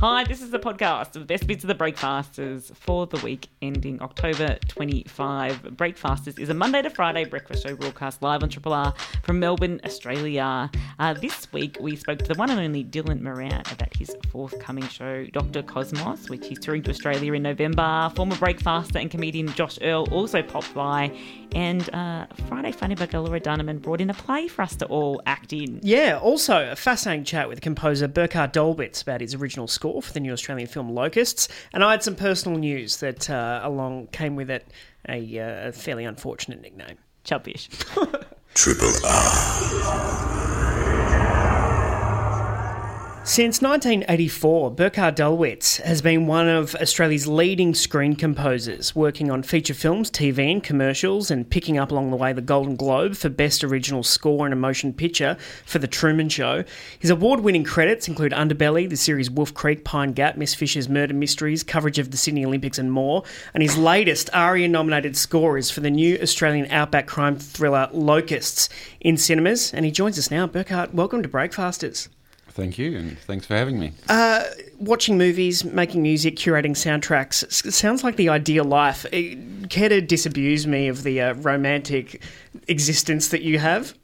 Hi, this is the podcast of the best bits of the Breakfasters for the week ending October 25. Breakfasters is a Monday to Friday breakfast show broadcast live on Triple R from Melbourne, Australia. Uh, this week we spoke to the one and only Dylan Moran about his forthcoming show, Dr. Cosmos, which he's touring to Australia in November. Former Breakfaster and comedian Josh Earl also popped by. And uh, Friday Funny by Laura Dunneman brought in a play for us to all act in. Yeah, also a fascinating chat with composer Burkhard Dallwitz about his original score for the new Australian film Locusts, and I had some personal news that uh, along came with it a, uh, a fairly unfortunate nickname. Chubbish. Triple R. Since 1984, Burkhard Dallwitz has been one of Australia's leading screen composers, working on feature films, TV, and commercials, and picking up along the way the Golden Globe for Best Original Score and a Motion Picture for The Truman Show. His award winning credits include Underbelly, the series Wolf Creek, Pine Gap, Miss Fisher's Murder Mysteries, coverage of the Sydney Olympics, and more. And his latest ARIA nominated score is for the new Australian outback crime thriller Locusts in cinemas. And he joins us now. Burkhard, welcome to Breakfasters thank you, and thanks for having me. Uh, watching movies, making music, curating soundtracks sounds like the ideal life. Eh, care to disabuse me of the uh, romantic existence that you have?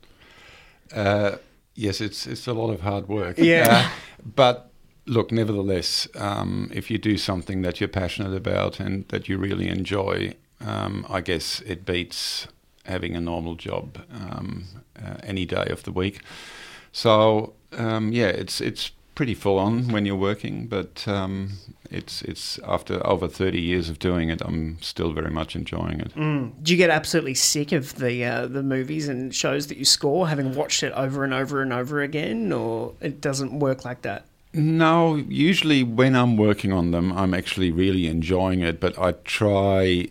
Uh, yes, it's it's a lot of hard work. Yeah, uh, but look, nevertheless, um, if you do something that you're passionate about and that you really enjoy, um, I guess it beats having a normal job um, uh, any day of the week. So um, yeah, it's it's pretty full on when you're working, but um, it's it's after over 30 years of doing it, I'm still very much enjoying it. Mm. Do you get absolutely sick of the uh, the movies and shows that you score, having watched it over and over and over again, or it doesn't work like that? No, usually when I'm working on them, I'm actually really enjoying it, but I try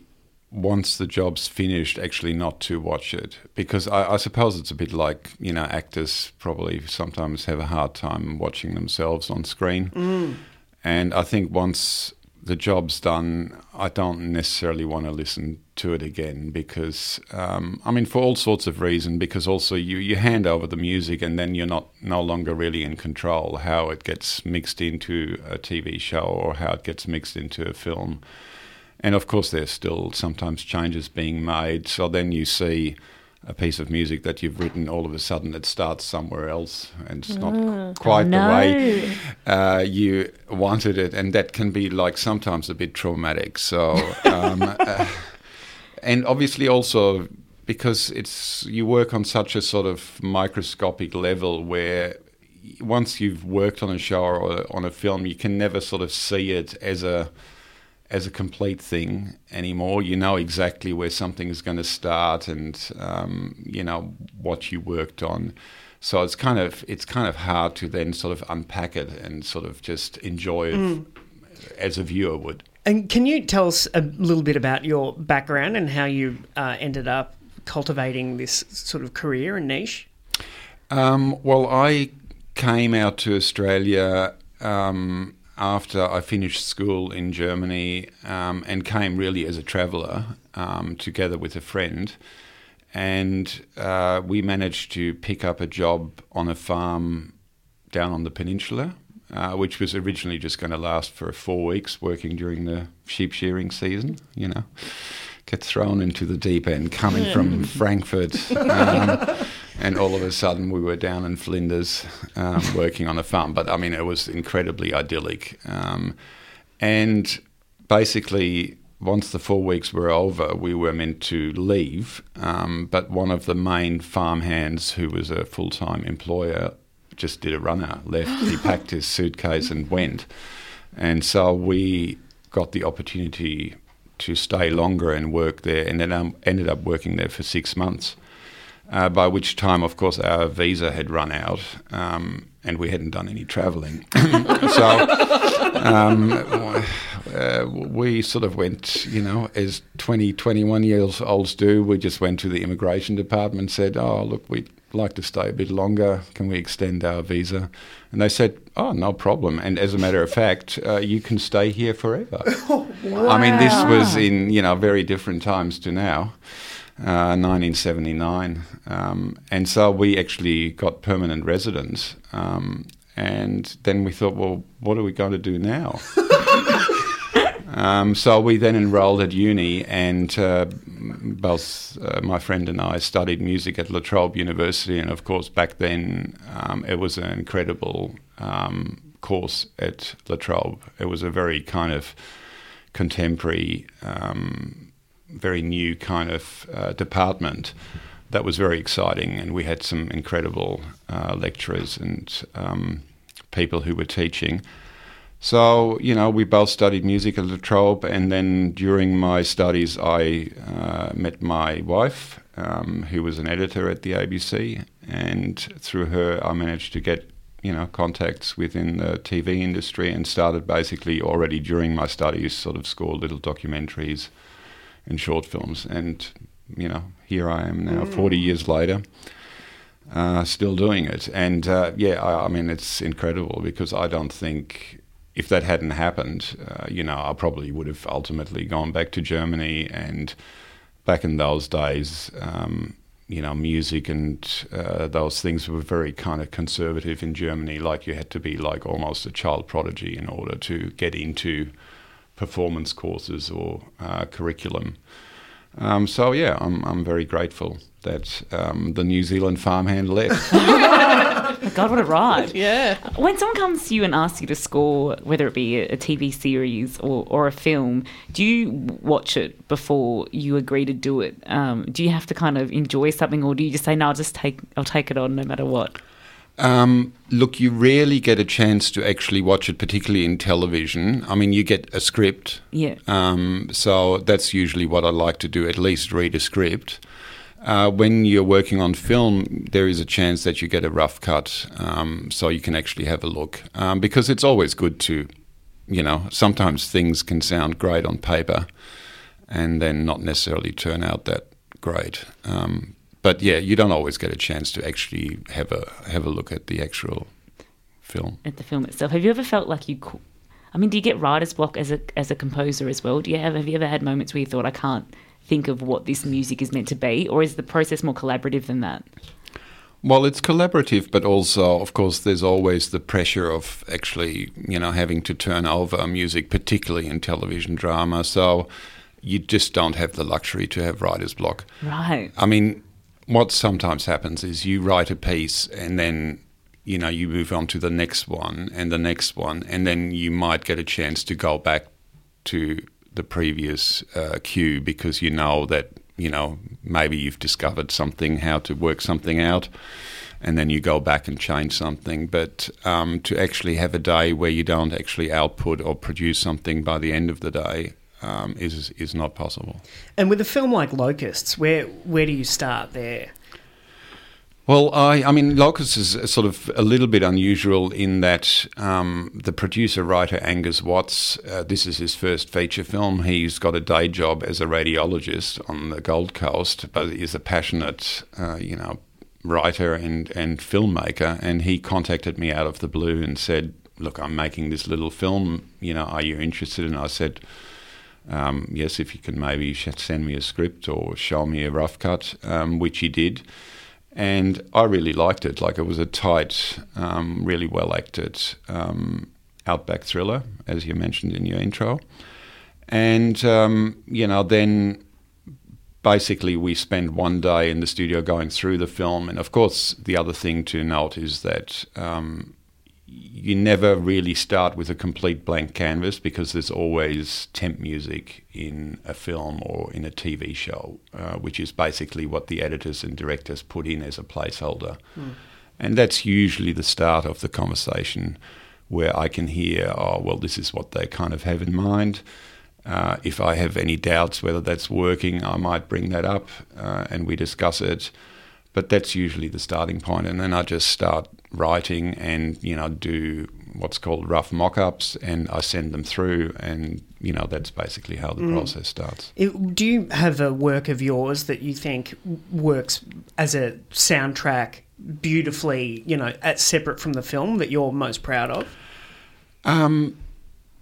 once the job's finished, actually not to watch it. Because I, I, suppose it's a bit like you know actors probably sometimes have a hard time watching themselves on screen, mm. and I think once the job's done, I don't necessarily want to listen to it again because um, I mean for all sorts of reasons because also you you hand over the music and then you're not no longer really in control how it gets mixed into a TV show or how it gets mixed into a film and of course, there's still sometimes changes being made. So then you see a piece of music that you've written, all of a sudden it starts somewhere else, and it's not mm. quite no. the way uh, you wanted it, and that can be like sometimes a bit traumatic. So, um, uh, and obviously also because it's you work on such a sort of microscopic level where once you've worked on a show or on a film, you can never sort of see it as a as a complete thing anymore. You know exactly where something is going to start, and um, you know what you worked on. So it's kind of it's kind of hard to then sort of unpack it and sort of just enjoy it mm. as a viewer would. And can you tell us a little bit about your background and how you uh, ended up cultivating this sort of career and niche? Um, well, I came out to Australia. Um, after I finished school in Germany um, and came really as a traveller um, together with a friend. And uh, we managed to pick up a job on a farm down on the peninsula, uh, which was originally just going to last for four weeks, working during the sheep shearing season, you know. Get thrown into the deep end coming from Frankfurt. Um, and all of a sudden we were down in Flinders um, working on a farm. But I mean, it was incredibly idyllic. Um, and basically, once the four weeks were over, we were meant to leave. Um, but one of the main farm hands, who was a full time employer, just did a run out, left. he packed his suitcase and went. And so we got the opportunity to stay longer and work there, and then I ended up working there for six months uh, by which time, of course, our visa had run out um, and we hadn't done any travelling. so um, uh, we sort of went, you know, as 20, 21 years olds do, we just went to the immigration department and said, oh, look, we'd like to stay a bit longer. Can we extend our visa? And they said, oh, no problem. And as a matter of fact, uh, you can stay here forever. wow. I mean, this was in, you know, very different times to now. 1979. Uh, um, and so we actually got permanent residence. Um, and then we thought, well, what are we going to do now? um, so we then enrolled at uni, and uh, both uh, my friend and I studied music at La Trobe University, and of course back then um, it was an incredible um, course at La Trobe. It was a very kind of contemporary, um, very new kind of uh, department that was very exciting, and we had some incredible uh, lecturers and um, people who were teaching. So, you know, we both studied music at La Trobe, and then during my studies, I uh, met my wife, um, who was an editor at the ABC, and through her, I managed to get, you know, contacts within the TV industry and started basically already during my studies, sort of score little documentaries and short films. And, you know, here I am now, mm. 40 years later. Uh, still doing it, and uh, yeah, I, I mean it's incredible because I don't think if that hadn't happened, uh, you know, I probably would have ultimately gone back to Germany. And back in those days, um, you know, music and uh, those things were very kind of conservative in Germany. Like you had to be like almost a child prodigy in order to get into performance courses or uh, curriculum. Um, so yeah, I'm I'm very grateful that um, the New Zealand farmhand left. God, what a ride! yeah. When someone comes to you and asks you to score, whether it be a, TV series or, or a film, do you watch it before you agree to do it? Um, do you have to kind of enjoy something, or do you just say, "No, I'll just take, I'll take it on no matter what"? Um, look, you rarely get a chance to actually watch it, particularly in television. I mean, you get a script. Yeah. Um, so that's usually what I like to do, at least read a script. Uh, when you're working on film, there is a chance that you get a rough cut, um, so you can actually have a look. Um, because it's always good to, you know, sometimes things can sound great on paper and then not necessarily turn out that great. Um, but yeah, you don't always get a chance to actually have a have a look at the actual film. At the film itself, have you ever felt like you? I mean, do you get writer's block as a as a composer as well? Do you have have you ever had moments where you thought I can't think of what this music is meant to be, or is the process more collaborative than that? Well, it's collaborative, but also, of course, there's always the pressure of actually, you know, having to turn over music, particularly in television drama. So you just don't have the luxury to have writer's block. Right. I mean, what sometimes happens is you write a piece and then you know you move on to the next one and the next one and then you might get a chance to go back to the previous uh, because you know that you know maybe you've discovered something how to work something out and then you go back and change something. But um, to actually have a day where you don't actually output or produce something by the end of the day um, is is not possible. And with a film like Locusts, where where do you start there? Well, I, I mean, Locusts is sort of a little bit unusual in that um, the producer writer Angus Watts, uh, this is his first feature film. He's got a day job as a radiologist on the Gold Coast, but he's a passionate, uh, you know, writer and and filmmaker. And he contacted me out of the blue and said, "Look, I'm making this little film. You know, are you interested?" And I said um, yes, if you can maybe send me a script or show me a rough cut, um, which he did. And I really liked it. Like it was a tight, um, really well acted um, outback thriller, as you mentioned in your intro. And, um, you know, then basically we spent one day in the studio going through the film. And of course, the other thing to note is that um, you never really start with a complete blank canvas because there's always temp music in a film or in a TV show, uh, which is basically what the editors and directors put in as a placeholder. Mm. And that's usually the start of the conversation where I can hear, oh, well, this is what they kind of have in mind. Uh, if I have any doubts whether that's working, I might bring that up uh, and we discuss it. But that's usually the starting point, and then I just start writing and you know do what's called rough mock-ups and I send them through and you know that's basically how the mm. process starts. It, do you have a work of yours that you think works as a soundtrack beautifully, you know, at separate from the film that you're most proud of? Um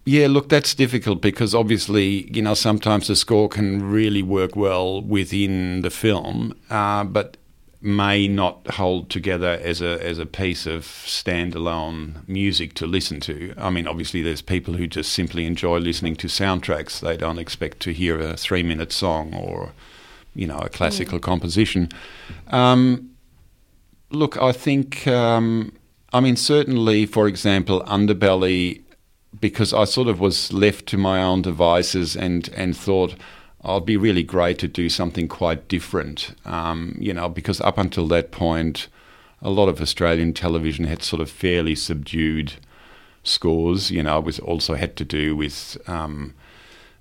yeah, look, that's difficult because obviously, you know, sometimes the score can really work well within the film, uh, but may not hold together as a as a piece of standalone music to listen to. I mean, obviously, there's people who just simply enjoy listening to soundtracks. They don't expect to hear a three minute song or, you know, a classical composition. Um, look, I think. Um, I mean, certainly, for example, Underbelly, because I sort of was left to my own devices and and thought I'll be really great to do something quite different. Um, you know, because up until that point, a lot of Australian television had sort of fairly subdued scores. You know, it was also had to do with, um,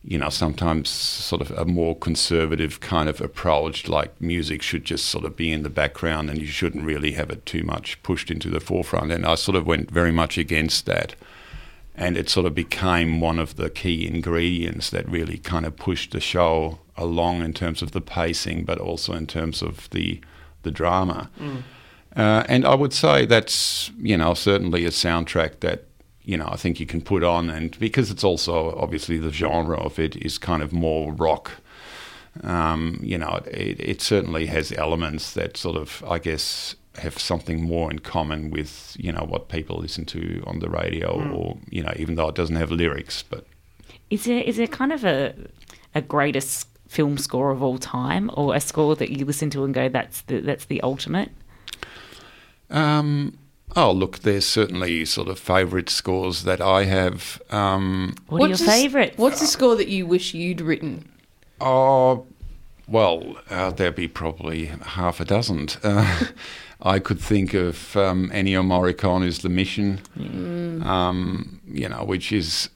you know, sometimes sort of a more conservative kind of approach, like music should just sort of be in the background and you shouldn't really have it too much pushed into the forefront. And I sort of went very much against that and it sort of became one of the key ingredients that really kind of pushed the show along in terms of the pacing, but also in terms of the the drama. Mm. Uh, and I would say that's you know certainly a soundtrack that you know I think you can put on, and because it's also obviously the genre of it is kind of more rock. Um, you know, it, it certainly has elements that sort of I guess have something more in common with you know what people listen to on the radio, mm. or you know even though it doesn't have lyrics. But is there is there kind of a a greatest film score of all time, or a score that you listen to and go that's the, that's the ultimate? Um, oh, look, there's certainly sort of favourite scores that I have. Um, what are your favourites? What's the score that you wish you'd written? Oh, well, uh, there'd be probably half a dozen. Uh, I could think of um, Ennio Morricone's The Mission, mm. um, you know, which is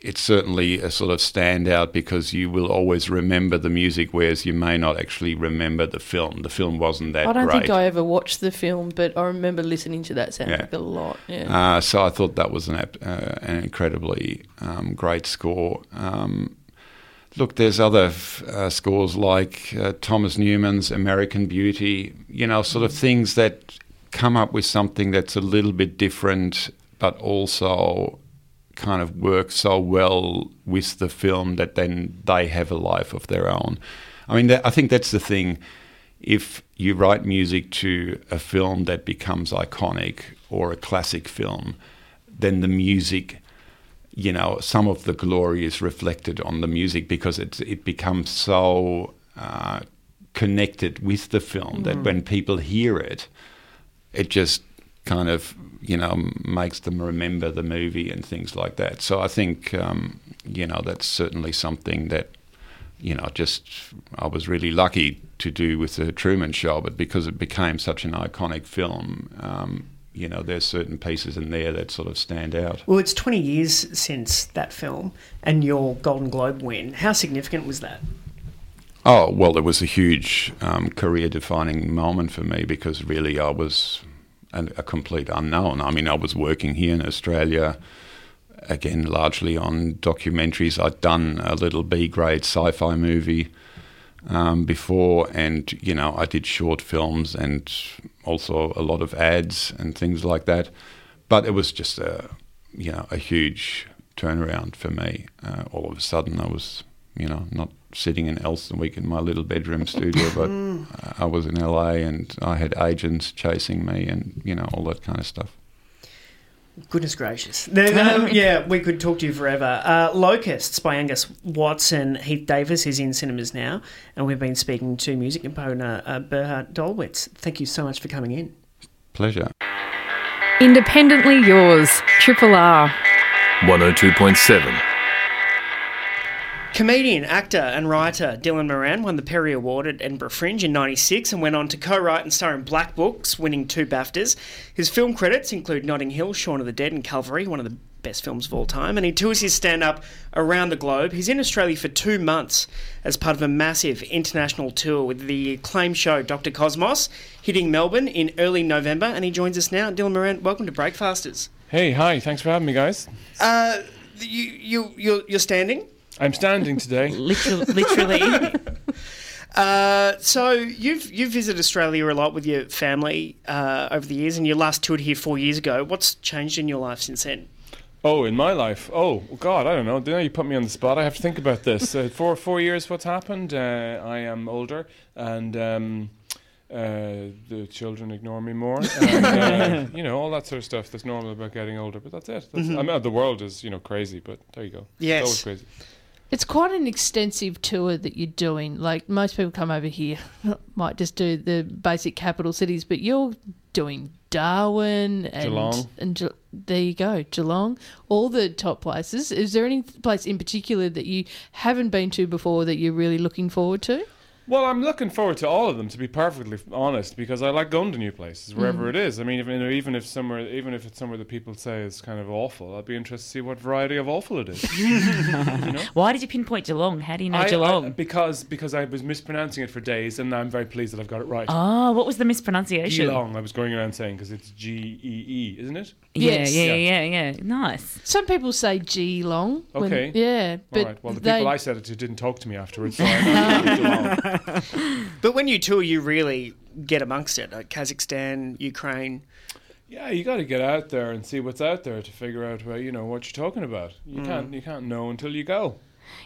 it's certainly a sort of standout because you will always remember the music, whereas you may not actually remember the film. The film wasn't that. I don't great. think I ever watched the film, but I remember listening to that soundtrack yeah. a lot. Yeah. Uh, so I thought that was an, uh, an incredibly um, great score. Um, Look, there's other uh, scores like uh, Thomas Newman's American Beauty, you know, sort of things that come up with something that's a little bit different, but also kind of work so well with the film that then they have a life of their own. I mean, I think that's the thing. If you write music to a film that becomes iconic or a classic film, then the music you know, some of the glory is reflected on the music because it it becomes so uh, connected with the film mm. that when people hear it, it just kind of you know makes them remember the movie and things like that. So I think um, you know that's certainly something that you know just I was really lucky to do with the Truman Show, but because it became such an iconic film. Um, you know, there's certain pieces in there that sort of stand out. Well, it's 20 years since that film and your Golden Globe win. How significant was that? Oh, well, it was a huge um, career defining moment for me because really I was an, a complete unknown. I mean, I was working here in Australia, again, largely on documentaries. I'd done a little B grade sci fi movie um, before, and you know, I did short films and also a lot of ads and things like that. But it was just a, you know, a huge turnaround for me. Uh, all of a sudden, I was, you know, not sitting in Elsternwick in my little bedroom studio, but I was in LA and I had agents chasing me and you know all that kind of stuff. Goodness gracious. um, yeah, we could talk to you forever. Uh, Locusts by Angus Watson. Heath Davis is in cinemas now, and we've been speaking to music composer uh, Burkhard Dallwitz. Thank you so much for coming in. Pleasure. Independently yours, Triple R. 102.7. Comedian, actor, and writer Dylan Moran won the Perrier Award at Edinburgh Fringe in 96 and went on to co write and star in Black Books, winning two BAFTAs. His film credits include Notting Hill, Shaun of the Dead, and Calvary, one of the best films of all time. And he tours his stand up around the globe. He's in Australia for two months as part of a massive international tour with the acclaimed show Dr. Cosmos, hitting Melbourne in early November. And he joins us now. Dylan Moran, welcome to Breakfasters. Hey, hi, thanks for having me, guys. Uh, you, you, you're, you're standing? I'm standing today. literally. literally. Uh, so you've you've visited Australia a lot with your family uh, over the years, and you last toured here four years ago. What's changed in your life since then? Oh, in my life, oh God, I don't know. Now you put me on the spot. I have to think about this. Uh, four four years. What's happened? Uh, I am older, and um, Uh, the children ignore me more. And, uh, you know, all that sort of stuff that's normal about getting older. But that's it. That's, I mean, the world is, you know, crazy, but there you go. Yes. It's always crazy. It's quite an extensive tour that you're doing. Like most people come over here, might just do the basic capital cities, but you're doing Darwin and Geelong. and Ge- there you go, Geelong, all the top places. Is there any place in particular that you haven't been to before that you're really looking forward to? Well, I'm looking forward to all of them, to be perfectly honest, because I like going to new places wherever mm. it is. I mean, even even if somewhere, even if it's somewhere that people say is kind of awful, I'd be interested to see what variety of awful it is. Why did you pinpoint Geelong? How do you know I- I- Geelong? because because I was mispronouncing it for days, and I'm very pleased that I've got it right. oh, what was the mispronunciation? Geelong. I was going around saying because it's G E E, isn't it? Yeah, Yes. yeah, Yeah. yeah, yeah. Nice. Some people say Geelong. when- Okay. yeah, but All right. Well, the they, people I said it to didn't talk to me afterwards. So I know it's Geelong. But when you tour, you really get amongst it. Like Kazakhstan, Ukraine. Yeah, you got to get out there and see what's out there to figure out well, you know what you're talking about. Mm. You can't you can't know until you go.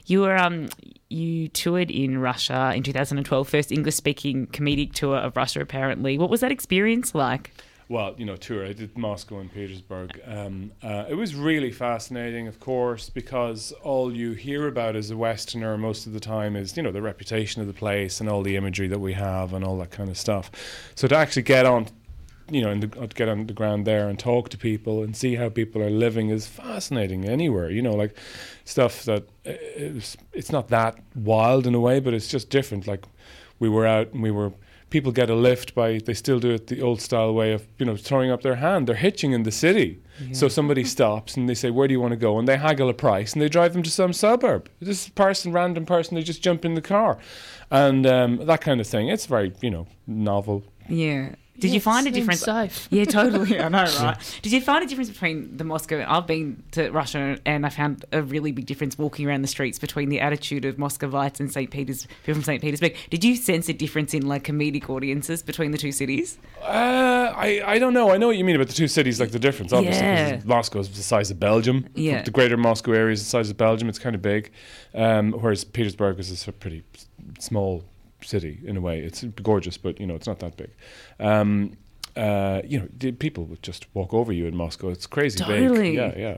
You were um you toured in Russia in 2012, first English speaking comedic tour of Russia apparently. What was that experience like? Well, you know, tour. I did Moscow and Petersburg. Um, uh, it was really fascinating, of course, because all you hear about as a Westerner most of the time is, you know, the reputation of the place and all the imagery that we have and all that kind of stuff. So to actually get on, you know, the, uh, get on the ground there and talk to people and see how people are living is fascinating anywhere. You know, like stuff that uh, it's, it's not that wild in a way, but it's just different. Like we were out and we were people get a lift by they still do it the old style way of you know throwing up their hand. They're hitching in the city. So somebody stops and they say where do you want to go? And they haggle a price and they drive them to some suburb. This person random person they just jump in the car. And um, that kind of thing. It's very you know novel. Yeah. Did Yeah, you find a difference? Safe. Yeah, totally. I know, right? Did you find a difference between the Moscow? I've been to Russia and I found a really big difference walking around the streets between the attitude of Muscovites and St. Peters, people from St. Petersburg. Did you sense a difference in like comedic audiences between the two cities? Uh, I, I don't know. I know what you mean about the two cities, like the difference, obviously. 'cause Yeah. Moscow's the size of Belgium. Yeah. The greater Moscow area is the size of Belgium. It's kind of big. Um, whereas Petersburg is a pretty small city in a way. It's gorgeous, but, you know, it's not that big. Um, uh, you know, people would just walk over you in Moscow. It's crazy Totally. big. Yeah, yeah.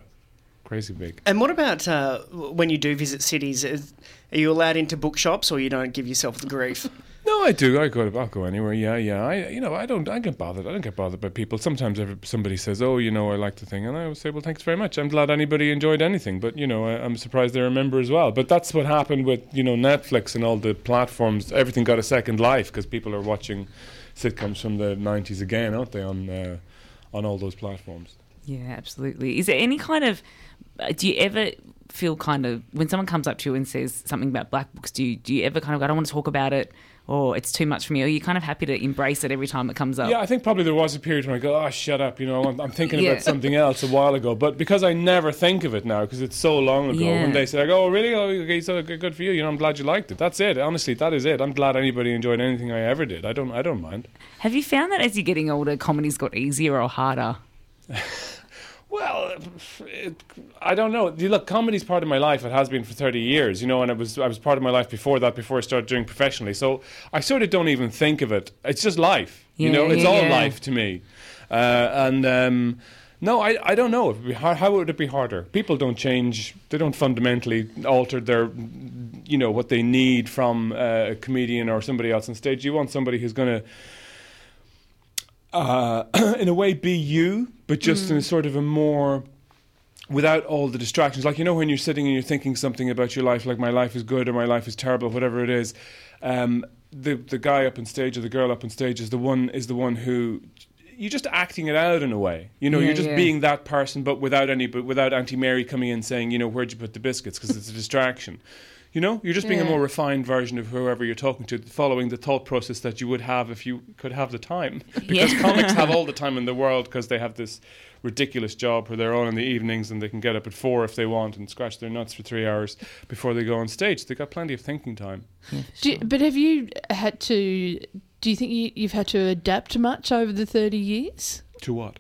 Crazy big. And what about uh, when you do visit cities? Is, are you allowed into bookshops, or you don't give yourself the grief? No, I do. I go. I'll go anywhere. Yeah, yeah. I, you know, I don't. I get bothered. I don't get bothered by people. Sometimes somebody says, "Oh, you know, I like the thing," and I will say, "Well, thanks very much. I'm glad anybody enjoyed anything." But you know, I, I'm surprised they remember as well. But that's what happened with you know Netflix and all the platforms. Everything got a second life because people are watching sitcoms from the '90s again, aren't they? On uh, on all those platforms. Yeah, absolutely. Is there any kind of uh, do you ever feel kind of when someone comes up to you and says something about black books? Do you do you ever kind of go, I don't want to talk about it, or it's too much for me? Or are you kind of happy to embrace it every time it comes up? Yeah, I think probably there was a period when I go, oh, shut up, you know, I'm, I'm thinking Yeah. about something else a while ago. But because I never think of it now, because it's so long ago, Yeah. when they say, like, oh, really? Oh, okay, so good for you. You know, I'm glad you liked it. That's it. Honestly, that is it. I'm glad anybody enjoyed anything I ever did. I don't, I don't mind. Have you found that as you're getting older, comedy's got easier or harder? Well, it, I don't know. You Look, comedy's part of my life. It has been for 30 years, you know, and it was I was part of my life before that, before I started doing professionally. So I sort of don't even think of it. It's just life, you Yeah, know. It's yeah, all yeah. life to me. Uh, and um, no, I, I don't know. Be hard, how would it be harder? People don't change. They don't fundamentally alter their, you know, what they need from uh, a comedian or somebody else on stage. You want somebody who's going to uh, in a way be you, but just in a sort of a more without all the distractions. Like you know, when you're sitting and you're thinking something about your life, like my life is good or my life is terrible, whatever it is. Um, the the guy up on stage or the girl up on stage is the one is the one who you're just acting it out in a way. You know, Yeah, you're just yeah. being that person, but without any, but without Auntie Mary coming in saying, you know, where'd you put the biscuits? Because it's a distraction. You know, you're just being a more refined version of whoever you're talking to, following the thought process that you would have if you could have the time. Because Yeah. comics have all the time in the world because they have this ridiculous job where they're on in the evenings and they can get up at four if they want and scratch their nuts for three hours before they go on stage. They've got plenty of thinking time. Do you- but have you had to? Do you think you, you've had to adapt much over the thirty years? To what?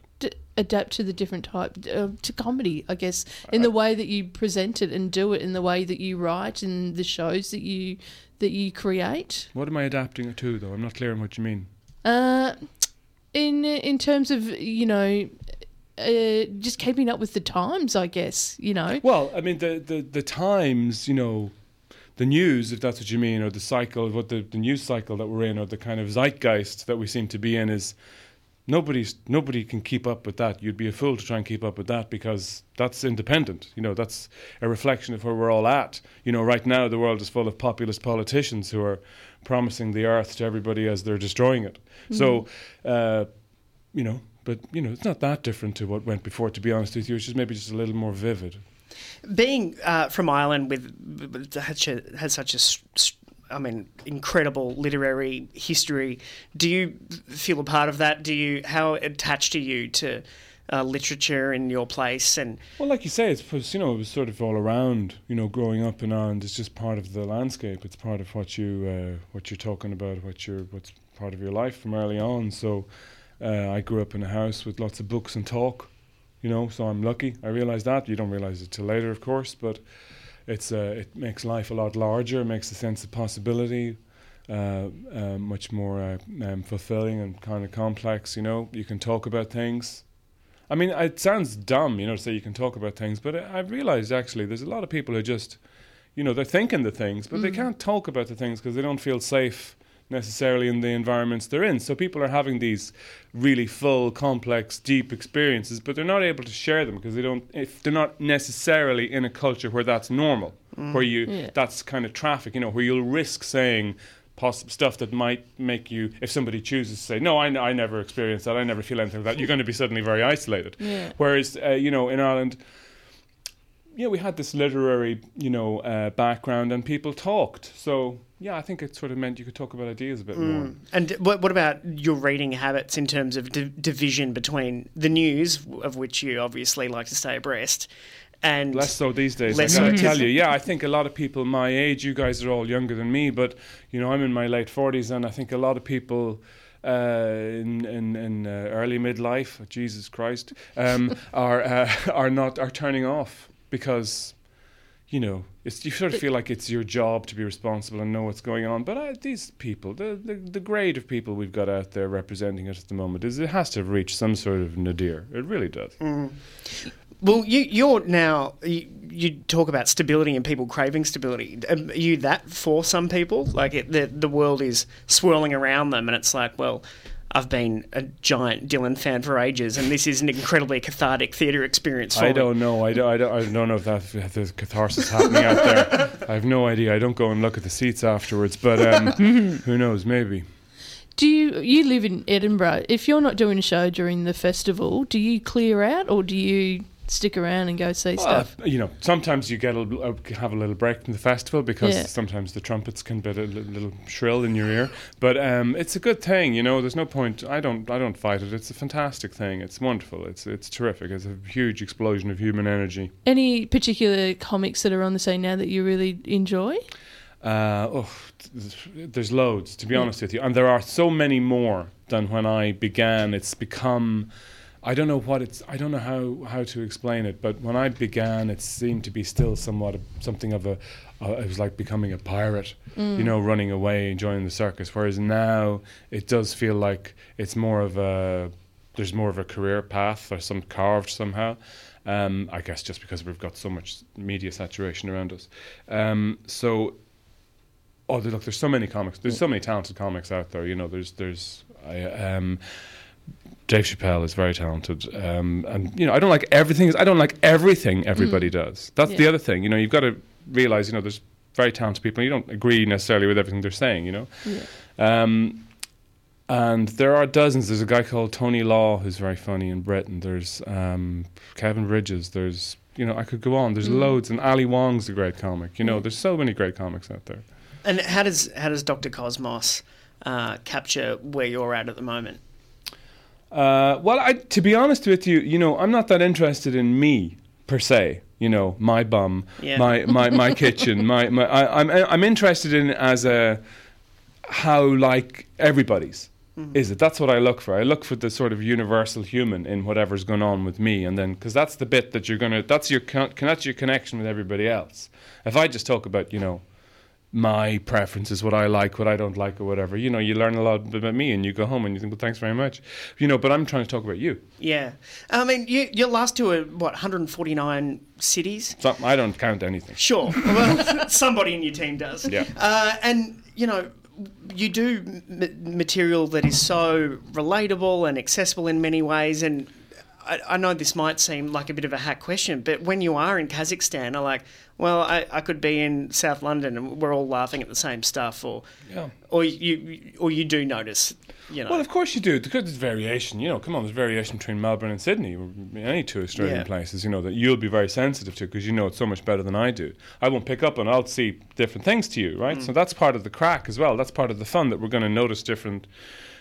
Adapt to the different type uh, to comedy, I guess, in the way that you present it and do it, in the way that you write, and the shows that you that you create. What am I adapting it to, though? I'm not clear on what you mean. Uh, in in terms of you know, uh, just keeping up with the times, I guess you know. Well, I mean, the, the, the times, you know, the news, if that's what you mean, or the cycle, of what the, the news cycle that we're in, or the kind of zeitgeist that we seem to be in is nobody's nobody can keep up with that. You'd be a fool to try and keep up with that because that's independent. You know, that's a reflection of where we're all at. You know, right now the world is full of populist politicians who are promising the earth to everybody as they're destroying it. So, uh, you know, but you know, it's not that different to what went before. To be honest with you, it's just maybe just a little more vivid. Being uh, from Ireland with, with such a, has such a, s- s- I mean, incredible literary history. Do you feel a part of that? Do you how attached are you to uh, literature in your place? And Well, like you say, it's you know it was sort of all around. You know, growing up in Ireland, it's just part of the landscape. It's part of what you uh, what you're talking about, what you're what's part of your life from early on. So, uh, I grew up in a house with lots of books and talk. You know, so I'm lucky. I realise that. You don't realise it till later, of course, but it's uh, it makes life a lot larger. Makes the sense of possibility. Uh, uh, much more uh, um, fulfilling and kind of complex. You know, you can talk about things. I mean, it sounds dumb, you know, to say you can talk about things, but I- I've realized actually there's a lot of people who just, you know, they're thinking the things, but they can't talk about the things because they don't feel safe necessarily in the environments they're in. So people are having these really full, complex, deep experiences, but they're not able to share them because they don't, if they're not necessarily in a culture where that's normal, where you, Yeah. that's kind of traffic, you know, where you'll risk saying, poss- stuff that might make you, if somebody chooses to say, no, I, n- I never experienced that, I never feel anything like that, you're going to be suddenly very isolated. Yeah. Whereas, uh, you know, in Ireland, yeah, we had this literary, you know, uh, background, and people talked. So yeah, I think it sort of meant you could talk about ideas a bit more. and what, what about your reading habits in terms of di- division between the news, of which you obviously like to stay abreast, and Less so these days. Less I gotta tell you, yeah, I think a lot of people my age, you guys are all younger than me, but you know, I'm in my late forties, and I think a lot of people. Uh, in in, in uh, early midlife, Jesus Christ, um, are uh, are not are turning off because you know, it's you sort of feel like it's your job to be responsible and know what's going on. But uh, these people, the, the the grade of people we've got out there representing it at the moment is it has to reach some sort of nadir. It really does. Well, you, you're now you, you talk about stability and people craving stability. Um, Are you that for some people? Like it, the the world is swirling around them, and it's like, well, I've been a giant Dylan fan for ages, and this is an incredibly cathartic theatre experience for I me. don't know. I don't, I don't. I don't know if that if there's catharsis happening out there. I have no idea. I don't go and look at the seats afterwards. But um, who knows? Maybe. Do you you live in Edinburgh? If you're not doing a show during the festival, do you clear out or do you stick around and go see stuff? Uh, you know, sometimes you get a, uh, have a little break from the festival because Yeah. sometimes the trumpets can be a little, little shrill in your ear. But um, it's a good thing, you know. There's no point. I don't. I don't fight it. It's a fantastic thing. It's wonderful. It's it's terrific. It's a huge explosion of human energy. Any particular comics that are on the scene now that you really enjoy? Uh, oh, th- there's loads, to be honest with you. And there are so many more than when I began. It's become, I don't know what it's, I don't know how, how to explain it, but when I began, it seemed to be still somewhat something of a, uh, it was like becoming a pirate, you know, running away, enjoying the circus. Whereas now it does feel like it's more of a, there's more of a career path or some carved somehow. Um, I guess just because we've got so much media saturation around us. Um, so Oh, look! There's so many comics. There's so many talented comics out there. You know, there's there's I, um, Dave Chappelle is very talented, um, and you know I don't like everything. I don't like everything everybody does. That's the other thing. You know, you've got to realize. You know, there's very talented people. and You don't agree necessarily with everything they're saying. You know, um, and there are dozens. There's a guy called Tony Law who's very funny in Britain. There's um, Kevin Bridges. There's you know I could go on. There's loads, and Ali Wong's a great comic. You know, there's so many great comics out there. And how does how does Doctor Cosmos uh, capture where you're at at the moment? Uh, well, I, to be honest with you, you know, I'm not that interested in me per se. You know, my bum, Yeah. my, my, my kitchen, my, my I, I'm I'm interested in as a how like everybody's is it. That's what I look for. I look for the sort of universal human in whatever's going on with me, and then because that's the bit that you're gonna that's your con- that's your connection with everybody else. If I just talk about you know my preferences, what I like, what I don't like, or whatever. You know, you learn a lot about me, and you go home and you think, well, thanks very much. You know, but I'm trying to talk about you. Yeah. I mean, you, your last tour, what, 149 cities? So I don't count anything. Sure. Well, somebody in your team does. Yeah. Uh, and, you know, you do m- material that is so relatable and accessible in many ways. And I, I know this might seem like a bit of a hack question, but when you are in Kazakhstan, I'm like, well, I, I could be in South London and we're all laughing at the same stuff, or Yeah. or you or you do notice, you know. Well, of course you do. Because there's variation. You know, come on, there's variation between Melbourne and Sydney, or any two Australian Yeah. places. You know that you'll be very sensitive to because you know it so much better than I do. I won't pick up on. I'll see different things to you, right? So that's part of the crack as well. That's part of the fun that we're going to notice different.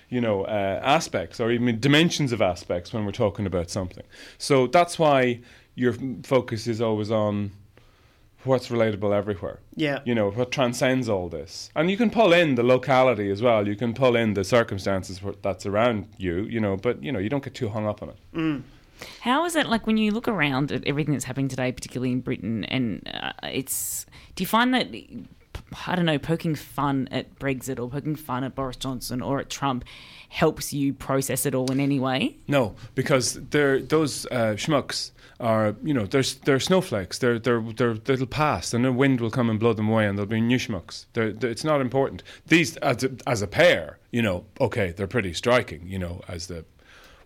You know, uh, aspects or even dimensions of aspects when we're talking about something. So that's why your focus is always on what's relatable everywhere yeah. you know what transcends all this and you can pull in the locality as well you can pull in the circumstances that's around you you know but you know you don't get too hung up on it How is it like when you look around at everything that's happening today, particularly in Britain, and uh, it's? Do you find that I don't know, poking fun at Brexit or poking fun at Boris Johnson or at Trump helps you process it all in any way? no because they're those uh, schmucks are you know they're they're snowflakes they're they're they're they'll pass and the wind will come and blow them away and they'll be new schmucks they're, they're- it's not important these as a, as a pair you know okay they're pretty striking you know as the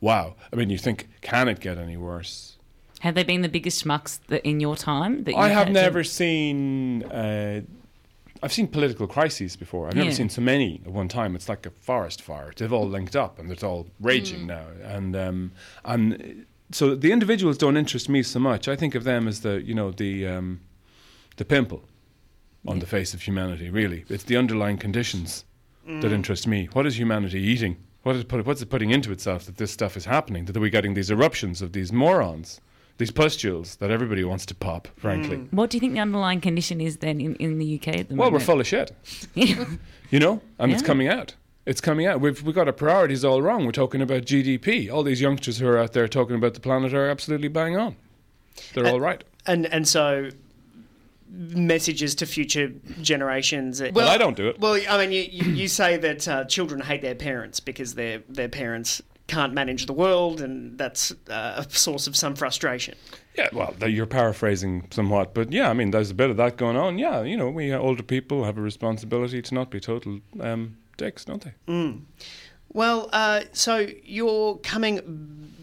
wow I mean you think can it get any worse Have they been the biggest schmucks that in your time? That I you've have had to- never seen. Uh, I've seen political crises before. I've never seen so many at one time. It's like a forest fire. They've all linked up and it's all raging now. And um, and so the individuals don't interest me so much. I think of them as the you know the um, the pimple on the face of humanity. Really, it's the underlying conditions that interest me. What is humanity eating? What is put, what's it putting into itself that this stuff is happening? That we're getting these eruptions of these morons, these pustules that everybody wants to pop. Frankly. What do you think the underlying condition is then in, in the UK at the moment? Well, we're full of shit, you know, and it's coming out. It's coming out. We've we got our priorities all wrong. We're talking about GDP. All these youngsters who are out there talking about the planet are absolutely bang on. They're all right. and and so messages to future generations. Well, I don't do it. Well, I mean, you, you, you say that uh, children hate their parents because their their parents can't manage the world, and that's uh, a source of some frustration. Yeah, well, you're paraphrasing somewhat, but yeah, I mean, there's a bit of that going on. Yeah, you know, we older people have a responsibility to not be total um, dicks, don't they? Well, uh, so you're coming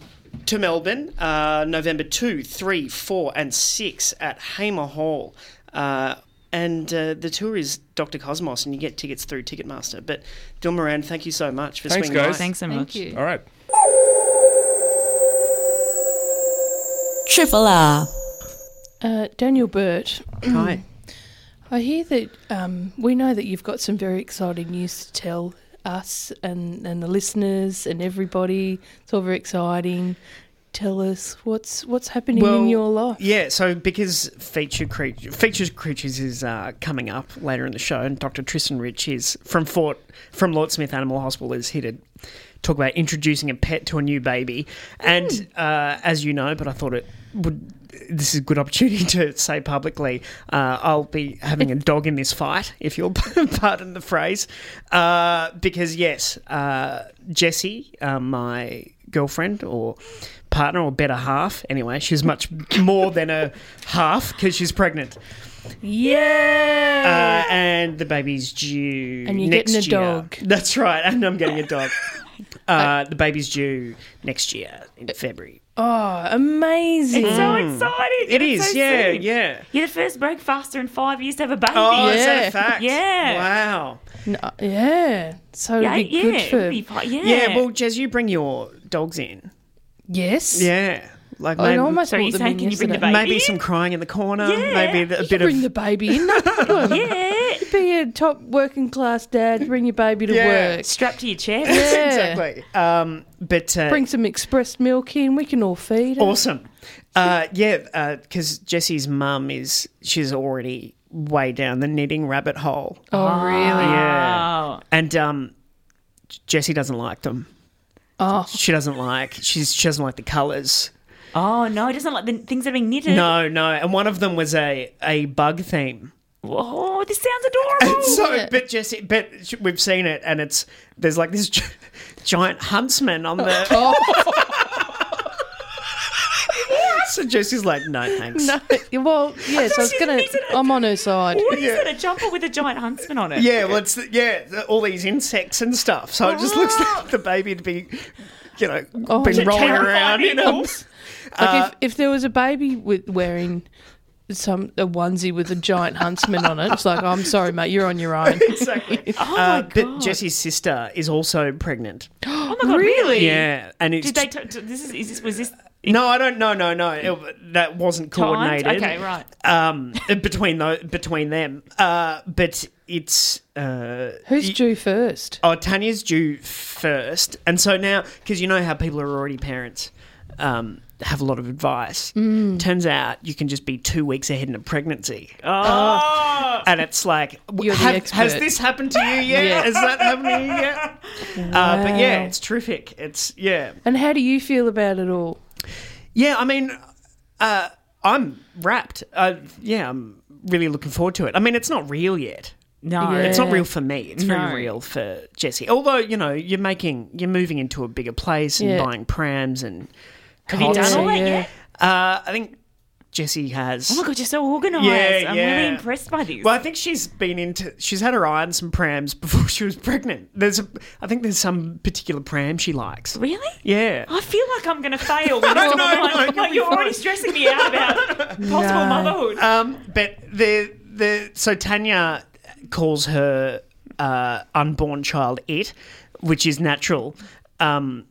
to Melbourne uh, November 2, 3, 4, and 6 at Hamer Hall. Uh, and uh, the tour is Dr. Cosmos, and you get tickets through Ticketmaster. But Dylan Moran, thank you so much for Thanks, swinging guys. by. Thanks so Thank much. you. All right. Triple R. Uh, Daniel Burt, Hi. I hear that um, we know that you've got some very exciting news to tell us and, and the listeners and everybody. It's all very exciting. Tell us what's what's happening in your life. Yeah, so because feature creature, features creatures is uh, coming up later in the show, and Dr. Tristan Rich is from Fort from Lort Smith Animal Hospital is here to talk about introducing a pet to a new baby, and uh, as you know, but I thought it would. This is a good opportunity to say publicly. Uh, I'll be having a dog in this fight, if you'll pardon the phrase, uh, because yes, uh, Jessie, uh, my girlfriend or partner or better half. Anyway, she's much more than a half because she's pregnant. Yeah. Uh, and the baby's due. And you're next getting a year. dog. That's right, and I'm getting a dog. Uh, the baby's due next year in February. oh, amazing. It's so exciting. It's so yeah, soon. yeah. You're the first breakfaster in five years to have a baby. Oh, is that Yeah. a fact? Yeah. Wow. No, yeah. So yeah, it'd be yeah, good it for would be yeah. Yeah. well, Jez, you bring your dogs in. yes. Yeah. Like I almost So brought you're saying, in can you bring the baby? maybe some crying in the corner. Yeah. Maybe a You bit bring of. the baby in. Yeah, Be a top working class dad. Bring your baby to Yeah. work. strapped to your chair. Yeah. Exactly. Um, but uh, Bring some expressed milk in. We can all feed her. Awesome. Uh, yeah, because Jesse's mum is she's already way down the knitting rabbit hole, Oh, really? Yeah. Oh. and um, Jessie doesn't like them. Oh, She doesn't like she's she doesn't like the colours. Oh no, it doesn't like the things that are being knitted. No, no, and one of them was a a bug theme. Oh, this sounds adorable. so, Yeah. but Jesse, but we've seen it, and it's there's like this gi- giant huntsman on the. Oh, So Jesse's like, no thanks. no. Well, yes, I was she's- gonna. he's a- I'm on her side. What is it? A jumper with a giant huntsman on it? Yeah, well, it's yeah, the- all these insects and stuff. So it just looks like the baby to be, you know, Oh, been rolling Terrifying around. You know. Like if, uh, if there was a baby with wearing some a onesie with a giant huntsman on it, it's like, I'm sorry, mate, you're on your own. exactly. Oh Uh, my but God. Jesse's sister is also pregnant. Oh my god, really? Yeah, and it's Did they? T- t- this is, is this was this no, I don't. No, no, no. It, that wasn't timed? coordinated. Okay, right. Um, between those, between them. Uh, but it's uh, Who's y- due first? Oh, Tanya's due first, and so now because you know how people are already parents. Um, have a lot of advice. Mm. Turns out you can just be two weeks ahead in a pregnancy. Oh, and it's like, w- You're the have- has this happened to you yet? Yeah. Has that happening to you yet? Uh, but yeah, it's terrific. It's yeah, And how do you feel about it all? yeah. I mean, uh, I'm wrapped. Uh, yeah, I'm really looking forward to it. I mean, it's not real yet. no. Yeah. It's not real for me. It's No. very real for Jesse. Although you know, you're making, you're moving into a bigger place and Yeah. buying prams and. Have you done all that yet? Uh, I think Jesse has. Oh my god, you're so organised. Yeah, I'm yeah. really impressed by this. Well, I think she's been into. She's had her eye on some prams before she was pregnant. There's, a, I think there's some particular pram she likes. really? Yeah. I feel like I'm going to fail. When No, it's no, like, no, like, you'll be you're already fine. stressing me out about possible No. motherhood. Um, but the the so Tanya calls her uh, unborn child it, which is natural. Um,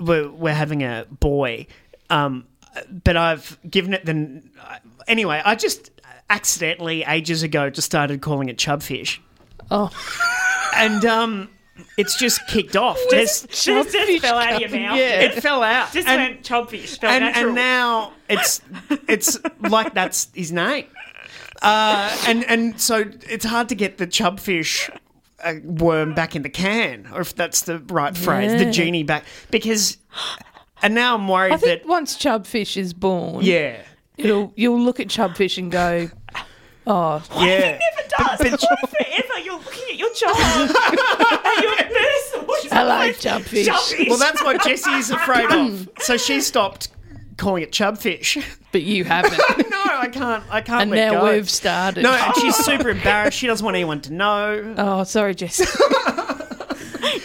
we're we're having a boy. Um, but I've given it the anyway. I just accidentally ages ago just started calling it chubfish. Oh, and um, it's just kicked off. There's- just, just fell out of your mouth. Yeah. it fell out, Just and, went chubfish. And, and now it's it's like that's his name, uh, and and so it's hard to get the chubfish. Uh worm back in the can, or if that's the right phrase, the genie back, because, and now I'm worried I think that, once chubfish is born, yeah, it'll you'll look at chubfish and go, oh, yeah, never does. Or forever, you're looking at your child and you're first. What's hello the- chubfish. Chubfish. well, that's what Jessie's afraid of. So she stopped calling it chubfish. But you haven't. no, I can't. I can't. and let now go. we've started. No, and she's super embarrassed. She doesn't want anyone to know. Oh, sorry, Jess.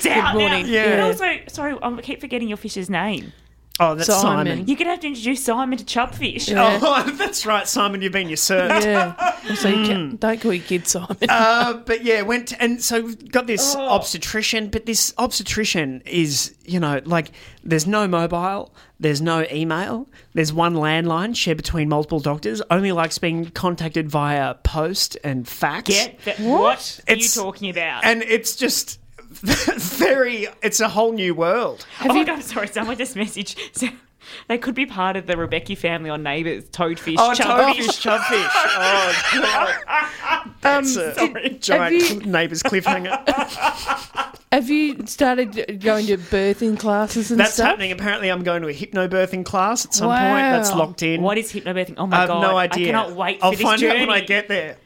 Good out now. morning. Yeah. And also, sorry, I keep forgetting your fish's name. Oh, that's Simon. Simon. You're going to have to introduce Simon to chubfish. Yeah. Oh, that's right, Simon. You've been usurped. yeah. So you can, don't call your kid Simon. Uh, but yeah, went and so got this Oh. obstetrician. But this obstetrician is, you know, like there's no mobile, there's no email, there's one landline shared between multiple doctors. Only likes being contacted via post and fax. Get that. What, are It's- you talking about? and it's just very. It's a whole new world. oh my god, sorry, someone just messaged. So, they could be part of the Rebecchi family on Neighbours. Toadfish, Oh, chubfish. toadfish, chubfish. Oh, God. That's a have giant you- neighbour's cliffhanger. Have you started going to birthing classes and stuff? That's stuff? happening. Apparently, I'm going to a hypnobirthing class at some point. That's locked in. What is hypnobirthing? Oh my I have god, no idea. I cannot wait for I'll find journey. out when I get there.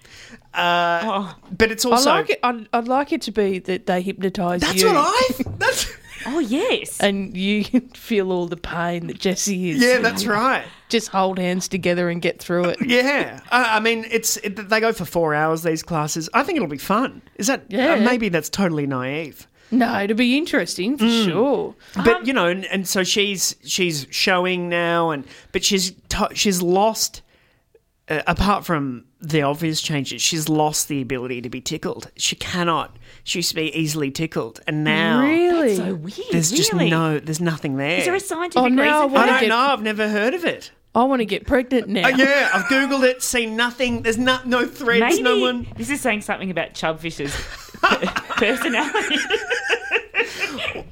Uh, Oh, But it's I also like it. I'd, I'd like it to be that they hypnotise you. that's what I. That's oh yes. and you can feel all the pain that Jesse is. yeah, that's right. Just hold hands together and get through it. Yeah, I, I mean, it's it, they go for four hours. These classes. I think it'll be fun. Is that? Yeah. uh, maybe that's totally naive. No, it'll be interesting for Mm. sure. But you know, and, and so she's she's showing now, and but she's to, she's lost. Uh, apart from the obvious changes, she's lost the ability to be tickled. She cannot. She used to be easily tickled, and now really? so weird. there's just no, there's nothing there. Is there a scientific Oh, now I reason for I wanna that? don't get- know. I've never heard of it. I want to get pregnant now. Uh, yeah, I've googled it, seen nothing. There's no no threads, Maybe no one. this is saying something about Chubfish's p- personality.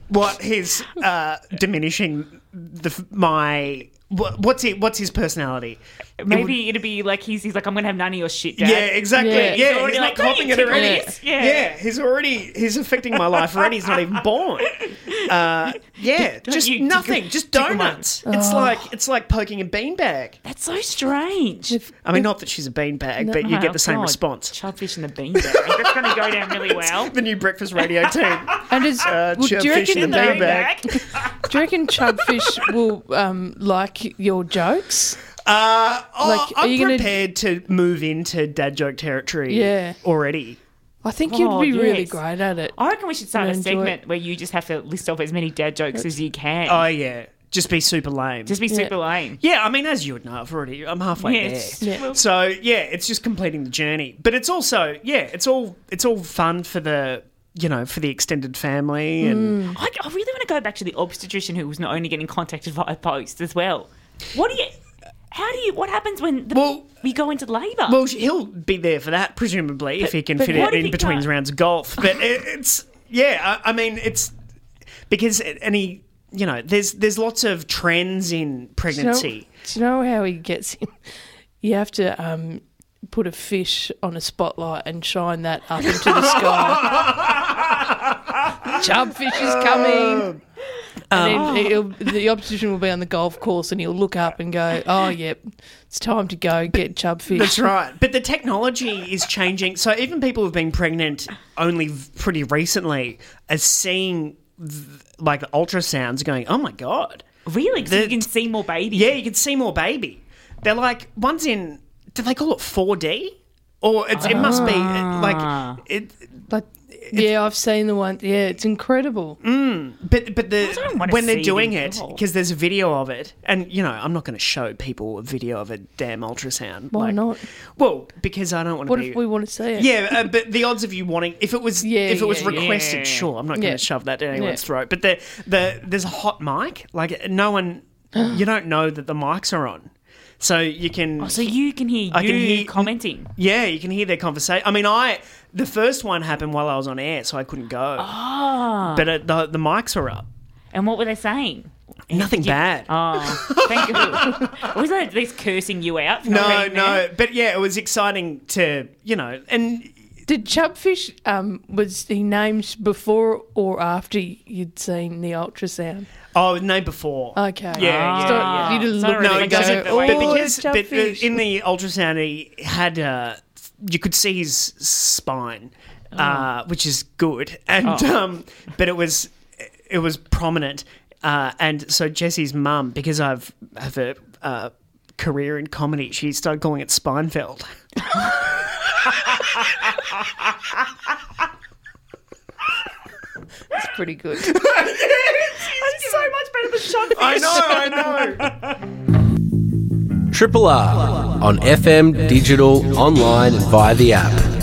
What his uh, diminishing the my what, what's he what's his personality? Maybe it'd be like he's, he's like, I'm gonna have none of your shit, Dad. Yeah, exactly. Yeah. Yeah, He's he's, already not like, "Don't copying it tickle already. Yeah. Yeah. he's already he's affecting my life already. He's not even born. Uh, yeah, Don't just you tickle- nothing, just tickle my- donuts. It's like it's like poking a beanbag. That's so strange. I mean, not that she's a beanbag, but you Oh, get the same God. response. Chubfish and the beanbag. That's gonna go down really well. The new breakfast radio team. And is, Uh, well, do, you chubfish reckon, in the beanbag. do you reckon Chubfish will um, like your jokes? Uh, oh, Like, are I'm you gonna- prepared to move into dad joke territory. Yeah. already. I think you'd Oh, be really great at it. I reckon we should start a segment it. where you just have to list off as many dad jokes as you can. Oh yeah, just be super lame. just be Yeah. super lame. yeah, I mean, as you would know, I've already I'm halfway Yeah, there. Yeah. So yeah, it's just completing the journey. But it's also yeah, it's all it's all fun for the you know for the extended family and mm. I, I really want to go back to the obstetrician who was not only getting contacted via post as well. What do you? How do you? What happens when the, Well- we go into labour? well he'll be there for that presumably if he can fit what it in he between can't? rounds of golf. But it, it's yeah, I, I mean it's because any you know there's there's lots of trends in Do you, know, pregnancy. do you know how he gets him? You have to um, put a fish on a spotlight and shine that up into the sky. Chubfish is coming. And um, then oh. he'll, the opposition will be on the golf course and he'll look up and go, oh, yep, it's time to go get chubfish. That's right. But the technology is changing. So even people who've been pregnant only pretty recently are seeing th- like the ultrasounds going, oh my God. really? So the- you can see more babies. Yeah, you can see more baby. They're like, one's in, do they call it 4D? Or it's, it must be like, ah. it, But yeah, I've seen the one. Yeah, it's incredible. but but the when they're doing it because there's a video of it, and you know I'm not going to show people a video of a damn ultrasound. Why like- not? Well, because I don't want to What be. if we want to see it? Yeah, uh, but the odds of you wanting if it was Yeah, if it was yeah, yeah. requested, sure, I'm not going to Yeah. shove that down anyone's Yeah. throat. But the the there's a hot mic, like no one, you don't know that the mics are on, so you can. Oh, so you can hear I you can hear- commenting. yeah, you can hear their conversation. I mean, I the first one happened while I was on air, so I couldn't go. Ah. But uh, the the mics were up. And what were they saying? Nothing bad. Oh, thank you. was that this cursing you out? no, no, there? but yeah, it was exciting to you know, and Did Chubfish um, was he named before or after you'd seen the ultrasound? oh, name before. Okay. Yeah, yeah, So yeah. You didn't Sorry, look No, it he and go, doesn't. oh, but because but uh, in the ultrasound, he had uh, you could see his spine, uh, which is good, and um, but it was it was prominent, uh, and so Jesse's mum, because I've have a uh, career in comedy, she started calling it Spinefeld. It's pretty good. That's so much better than Sean I know, I know. Triple R on FM, digital, online, and via the app.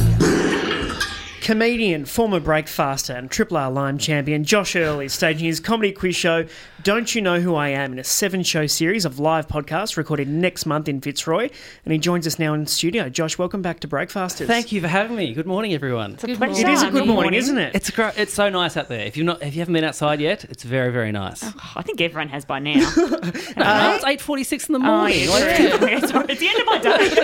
Comedian, former breakfaster, and Triple R Lime champion Josh Earl is staging his comedy quiz show, Don't You Know Who I Am, in a seven show series of live podcasts recorded next month in Fitzroy. And he joins us now in studio. Josh, welcome back to Breakfasters. Thank you for having me. Good morning, everyone. It's a Good pleasure. It is a good Good morning, isn't it? It's great. It's so nice out there. If you've not, if you haven't been outside yet, it's very, very nice. I think everyone has by now. Uh, it's eight forty-six in the morning. oh, morning. yeah, it's, it's the end of my day.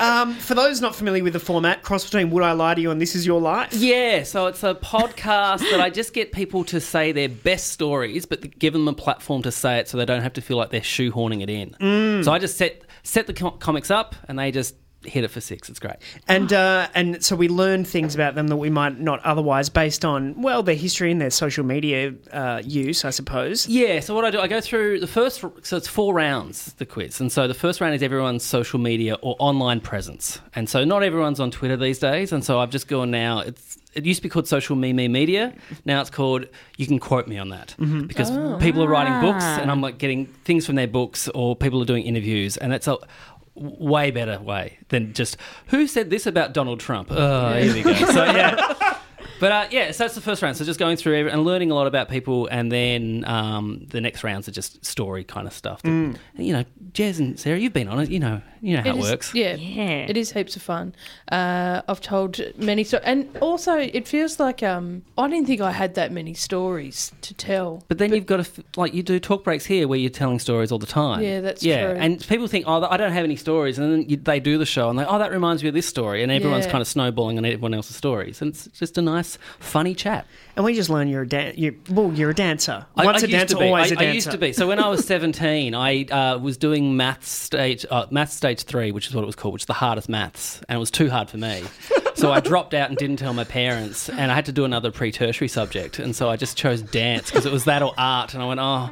Um, for those not familiar with the format, cross between Would I Lie to You and This Is Your Life. Yeah, so it's a podcast that I just get people to say their best stories, but give them a platform to say it, so they don't have to feel like they're shoehorning it in. So I just set set the com- comics up, and they just hit it for six. It's great. And uh, and so we learn things about them that we might not otherwise, based on well their history and their social media uh, use, I suppose. Yeah, so what I do, I go through the first, so it's four rounds, the quiz. And so the first round is everyone's social media or online presence. And so not everyone's on Twitter these days. And so I've just gone now, it's, it used to be called social me, me media. Now it's called, you can quote me on that. Because people are writing books and I'm like getting things from their books or people are doing interviews. And that's a way better way than just, who said this about Donald Trump? Oh, here we go. So yeah. But uh, yeah, so that's the first round. So just going through and learning a lot about people, and then um, the next rounds are just story kind of stuff. That, Mm. You know, Jez and Sarah, you've been on it. You know, you know how it, is- works. Yeah, Yeah. it is heaps of fun. Uh, I've told many stories, and also it feels like um, I didn't think I had that many stories to tell. But then you've got to like you do talk breaks here where you're telling stories all the time. Yeah, that's yeah. true. And people think, oh, I don't have any stories, and then you, they do the show and they, oh, that reminds me of this story, and everyone's Yeah. kind of snowballing on everyone else's stories, and it's just a nice, funny chat. And we just learn you're a dan- you well, you're a dancer. I- Once I a used dancer, to be. always I, a dancer. I used to be. So when I was 17, I uh, was doing maths stage, uh, maths stage three, which is what it was called, which is the hardest maths, and it was too hard for me. So I dropped out and didn't tell my parents, and I had to do another pre-tertiary subject, and so I just chose dance because it was that or art, and I went, oh,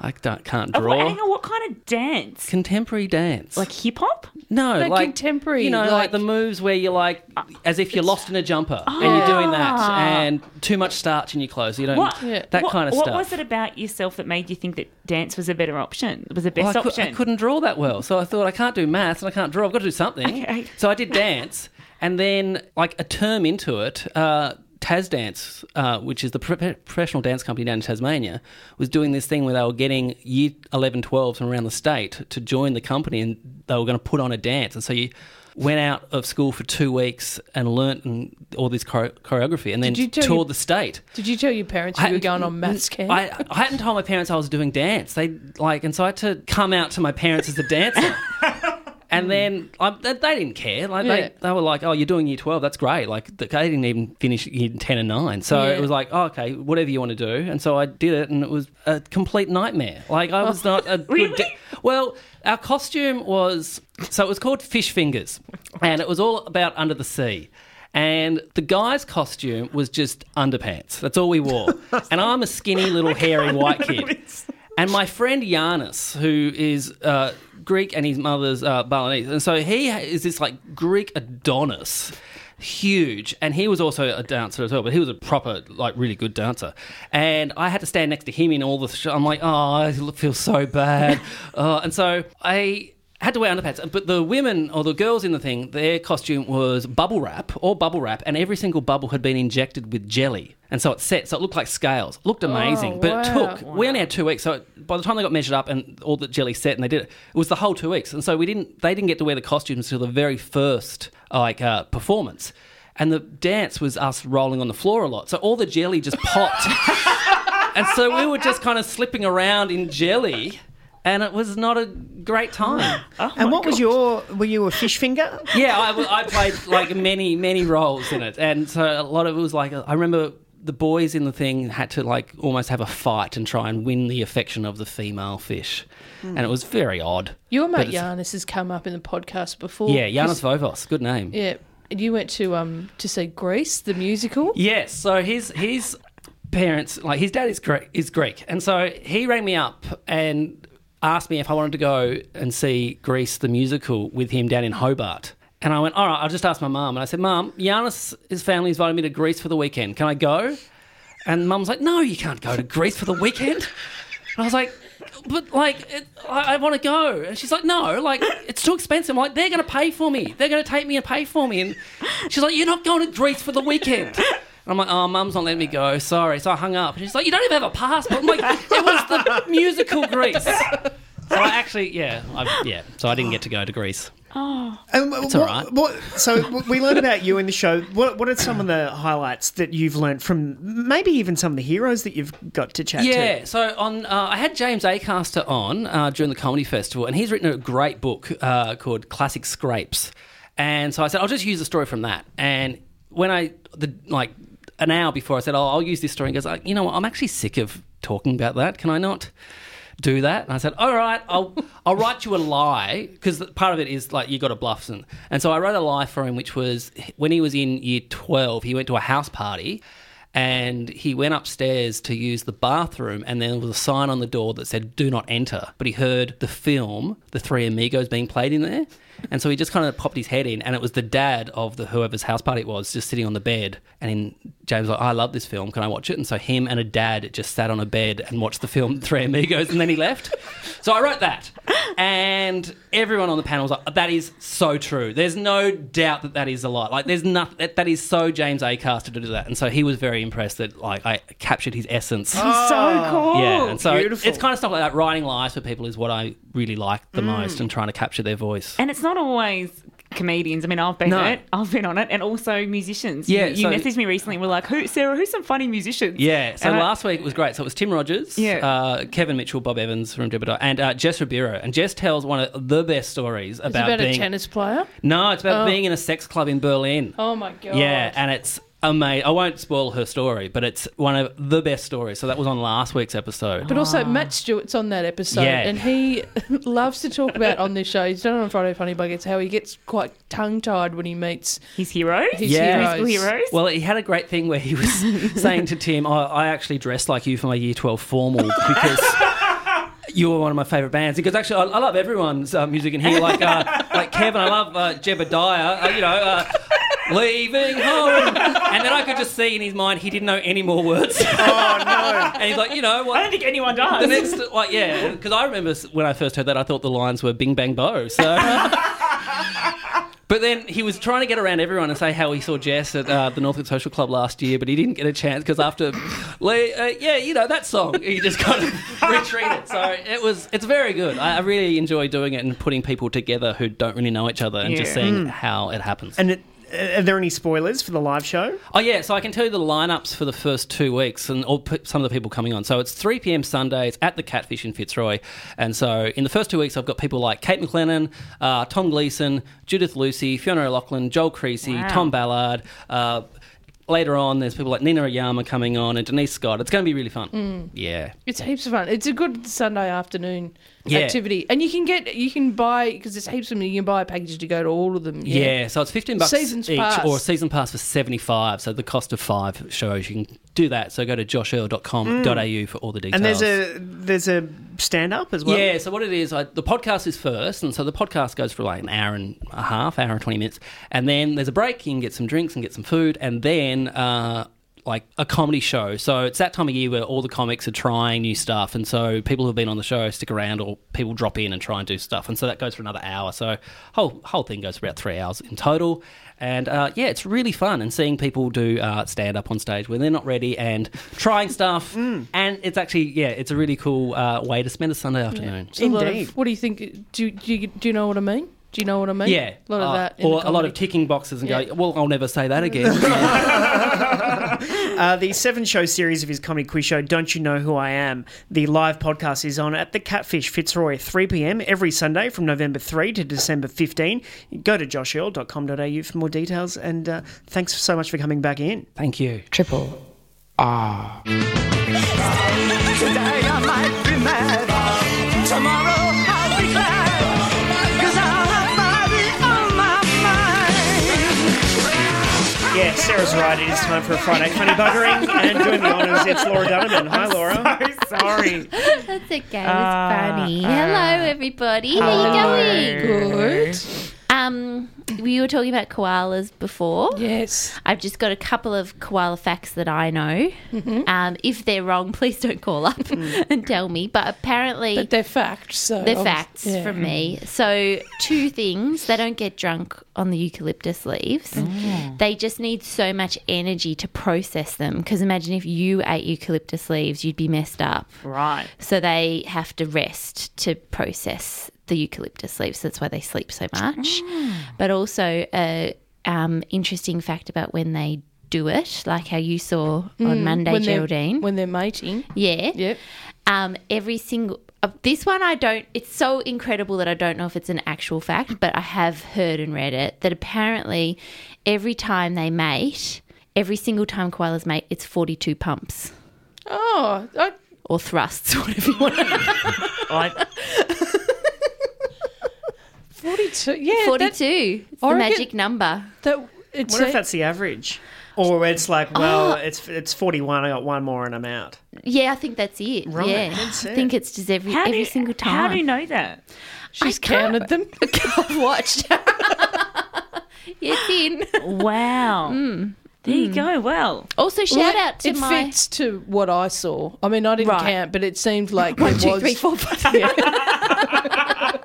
I don't, can't Oh, wait, draw. hang on, what kind of dance? Contemporary dance, Like hip hop? no, Like like contemporary, You know, like, like- the moves where you're like, as if you're lost in a jumper, and you're doing that, and too much starch in your clothes. You don't What? That what, kind of stuff. what stuff. was it about yourself that made you think that dance was a better option? It was the Well, best I, cou- option? I couldn't draw that well, so I thought I can't do maths and I can't draw. I've got to do something. Okay. So I did dance, and then like a term into it, uh, Tas Dance, uh, which is the pro- professional dance company down in Tasmania, was doing this thing where they were getting year 11, 12s from around the state to join the company, and they were going to put on a dance, and so you. Went out of school for two weeks and learnt and all this choreography, and then toured your- the state. Did you tell your parents you were going on maths camp? I, I hadn't told my parents I was doing dance. They like, and so I had to come out to my parents as a dancer. And then I, they, they didn't care. Like Yeah. they, they were like, "Oh, you're doing year twelve. That's great." Like they didn't even finish year ten and nine, so Yeah. it was like, oh, "Okay, whatever you want to do." And so I did it, and it was a complete nightmare. Like I was not a good. Really? well, our costume was so it was called Fish Fingers, and it was all about under the sea. And the guy's costume was just underpants. That's all we wore. and I'm a skinny little hairy white kid. And my friend Giannis, who is uh, Greek and his mother's uh, Balinese, and so he is this like Greek Adonis, huge, and he was also a dancer as well, but he was a proper like really good dancer. And I had to stand next to him in all the. Sh- I'm like, oh, I feel so bad, uh, and so I had to wear underpants. But the women or the girls in the thing, their costume was bubble wrap, all bubble wrap, and every single bubble had been injected with jelly. And so it set, so it looked like scales. It looked amazing, Oh, but it wow. took. We only had two weeks, so it- by the time they got measured up and all the jelly set and they did it, it was the whole two weeks. And so we didn't. They didn't get to wear the costumes until the very first like uh, performance. And the dance was us rolling on the floor a lot, so all the jelly just popped. and so we were just kind of slipping around in jelly, and it was not a great time. and what was your? Were you a fish finger? Yeah, I, I played like many, many roles in it, and so a lot of it was like I remember the boys in the thing had to like almost have a fight and try and win the affection of the female fish, and it was very odd. Your But mate it's- Giannis has come up in the podcast before. Yeah, Yanis Vovos, good name. Yeah, and you went to um to see Grease the musical. Yes. So his his parents, like his dad is Greek, is Greek, and so he rang me up and asked me if I wanted to go and see Grease the musical with him down in Hobart. And I went, all right, I'll just ask my mum. And I said, Mum, Giannis, his family invited me to Greece for the weekend. Can I go? And Mum's like, No, you can't go to Greece for the weekend. And I was like, but like, it, I, I want to go. And she's like, no, like, it's too expensive. I'm like, they're going to pay for me. They're going to take me and pay for me. And she's like, you're not going to Greece for the weekend. And I'm like, oh, mum's not letting me go. Sorry. So I hung up. And she's like, you don't even have a passport. I'm like, it was the musical Greece. So I actually, yeah, I, yeah. So I didn't get to go to Greece. Um, It's what, all right. What, so we learned about you in the show. What What are some of the highlights that you've learned from maybe even some of the heroes that you've got to chat to? Yeah, so on, uh, I had James Acaster on uh, during the comedy festival, and he's written a great book uh, called Classic Scrapes. And so I said, I'll just use a story from that. And when I the like an hour before, I said, oh, I'll use this story. He goes, uh, you know what? I'm actually sick of talking about that. Can I not? do that. And I said, all right, I'll I'll write you a lie because part of it is like you got to bluff and and so I wrote a lie for him, which was when he was in year twelve, he went to a house party. And he went upstairs to use the bathroom, and there was a sign on the door that said "Do not enter." But he heard the film, The Three Amigos, being played in there, and so he just kind of popped his head in, and it was the dad of the whoever's house party it was, just sitting on the bed. And in, James was like, "I love this film. Can I watch it?" And so him and a dad just sat on a bed and watched the film Three Amigos, and then he left. So I wrote that, and everyone on the panel was like, "That is so true." There's no doubt that that is a lot. Like, there's nothing that, that is so James A. Acaster to do that, and so he was very impressed that like I captured his essence. so oh. cool. yeah, and so beautiful. it's kind of stuff like that. Writing lives for people is what I really like the mm. most, and trying to capture their voice. And it's not always comedians. I mean, I've been No. on it. I've been on it, and also musicians. Yeah, you, you so- messaged me recently. and We're like, "Who, Sarah? Who's some funny musicians?" Yeah, so And I- last week was great. So it was Tim Rogers, Yeah. uh, Kevin Mitchell, Bob Evans from Jebediah, and uh, Jess Ribeiro. And Jess tells one of the best stories It's about, about being. a tennis player. no, it's about Oh. being in a sex club in Berlin. Oh my god. Yeah, and it's amazing. I won't spoil her story, but it's one of the best stories. So that was on last week's episode. But also, Matt Stewart's on that episode, Yeah. and he loves to talk about on this show. He's done it on Friday Funny Buggers how he gets quite tongue tied when he meets his heroes. his Yeah. heroes. Musical heroes. Well, he had a great thing where he was saying to Tim, I, I actually dressed like you for my year 12 formal because you were one of my favourite bands. Because actually, I, I love everyone's uh, music in here. Like, uh, like Kevin, I love uh, Jebediah, uh, you know, uh, leaving home. And then I could just see in his mind he didn't know any more words. Oh no! and he's like, you know, what? I don't think anyone does. The next, like, yeah, because I remember when I first heard that, I thought the lines were "Bing Bang Bo." So, but then he was trying to get around everyone and say how he saw Jess at uh, the Northcote Social Club last year, but he didn't get a chance because after, Lee, uh, yeah, you know that song, he just kind of retreated. So it was, it's very good. I, I really enjoy doing it and putting people together who don't really know each other and just Yeah. seeing how it happens. And it, are there any spoilers for the live show? Oh yeah, so I can tell you the lineups for the first two weeks and all p- some of the people coming on. So it's 3 p.m. Sunday. It's at the Catfish in Fitzroy, and so in the first two weeks, I've got people like Kate McLennan, uh, Tom Gleeson, Judith Lucy, Fiona O'Loughlin, Joel Creasey, Wow. Tom Ballard. Uh, later on, there's people like Nina Oyama coming on and Denise Scott. It's going to be really fun. Yeah. It's heaps of fun. It's a good Sunday afternoon Yeah. activity, and you can get you can buy because there's heaps of them. You can buy a package to go to all of them. Yeah. so it's fifteen bucks Season's each, pass. or a season pass for seventy five. So the cost of five shows, you can do that. So go to joshearl.com.au for all the details. And there's a there's a stand up as well. Yeah, so what it is, I, the podcast is first, and so the podcast goes for like an hour and a half, hour and 20 minutes, and then there's a break, you can get some drinks and get some food, and then uh, like a comedy show. So it's that time of year where all the comics are trying new stuff, and so people who've been on the show stick around, or people drop in and try and do stuff, and so that goes for another hour. So whole whole thing goes for about three hours in total. And uh, yeah, it's really fun and seeing people do uh, stand up on stage when they're not ready and trying stuff. And it's actually, yeah, it's a really cool uh, way to spend a Sunday afternoon. It's a lot Indeed. of, what do you think? Do, do you do you know what I mean? Do you know what I mean? Yeah, a lot of uh, that. in or a lot of ticking boxes and Yeah. go. Well, I'll never say that again. Uh, the seven show series of his comedy quiz show, Don't You Know Who I Am? The live podcast is on at the Catfish Fitzroy, 3 pm every Sunday from November 3 to December 15. Go to joshearl.com.au for more details. And uh, thanks so much for coming back in. Thank you. Triple R. Today I might be mad. Tomorrow mind. Yeah, Sarah's right. It is time for a Friday funny buggering. And doing the honours, it's Laura Donovan. Hi, Laura. so sorry. That's okay. It's funny. uh, Hello, everybody. How you going? Good. Um, we were talking about koalas before. Yes. I've just got a couple of koala facts that I know. Mm-hmm. Um, if they're wrong, please don't call up and tell me. But apparently, But they're facts. So they're facts yeah. from me. So, two things. They don't get drunk on the eucalyptus leaves. They just need so much energy to process them. Because imagine if you ate eucalyptus leaves, you'd be messed up. Right. So, they have to rest to process the eucalyptus leaves. That's why they sleep so much. But also, a um, interesting fact about when they do it, like how you saw on Monday, Mm, when they're- Geraldine. when they're mating. Yeah. Yep. Um, every single uh, this one I don't. It's so incredible that I don't know if it's an actual fact, but I have heard and read it that apparently every time they mate, every single time koalas mate, it's forty-two pumps Oh, I, or thrusts, whatever you want. I, 42. Yeah. that- Forty-two. It's the magic number. That, it's What a- if that's the average? Or it's like, oh. well, it's it's 41, I got one more and I'm out. Yeah, I think that's it. Right, yeah, that's I think it's just every how every you, single time. How do you know that? she's counted them? I've watched. it's in. Wow. Mm. There you mm. go. Well, Also, shout Well, it- out to it my. fits to what I saw. I mean, I didn't Right. count, but it seemed like One, there two, was. three, four, five. Yeah.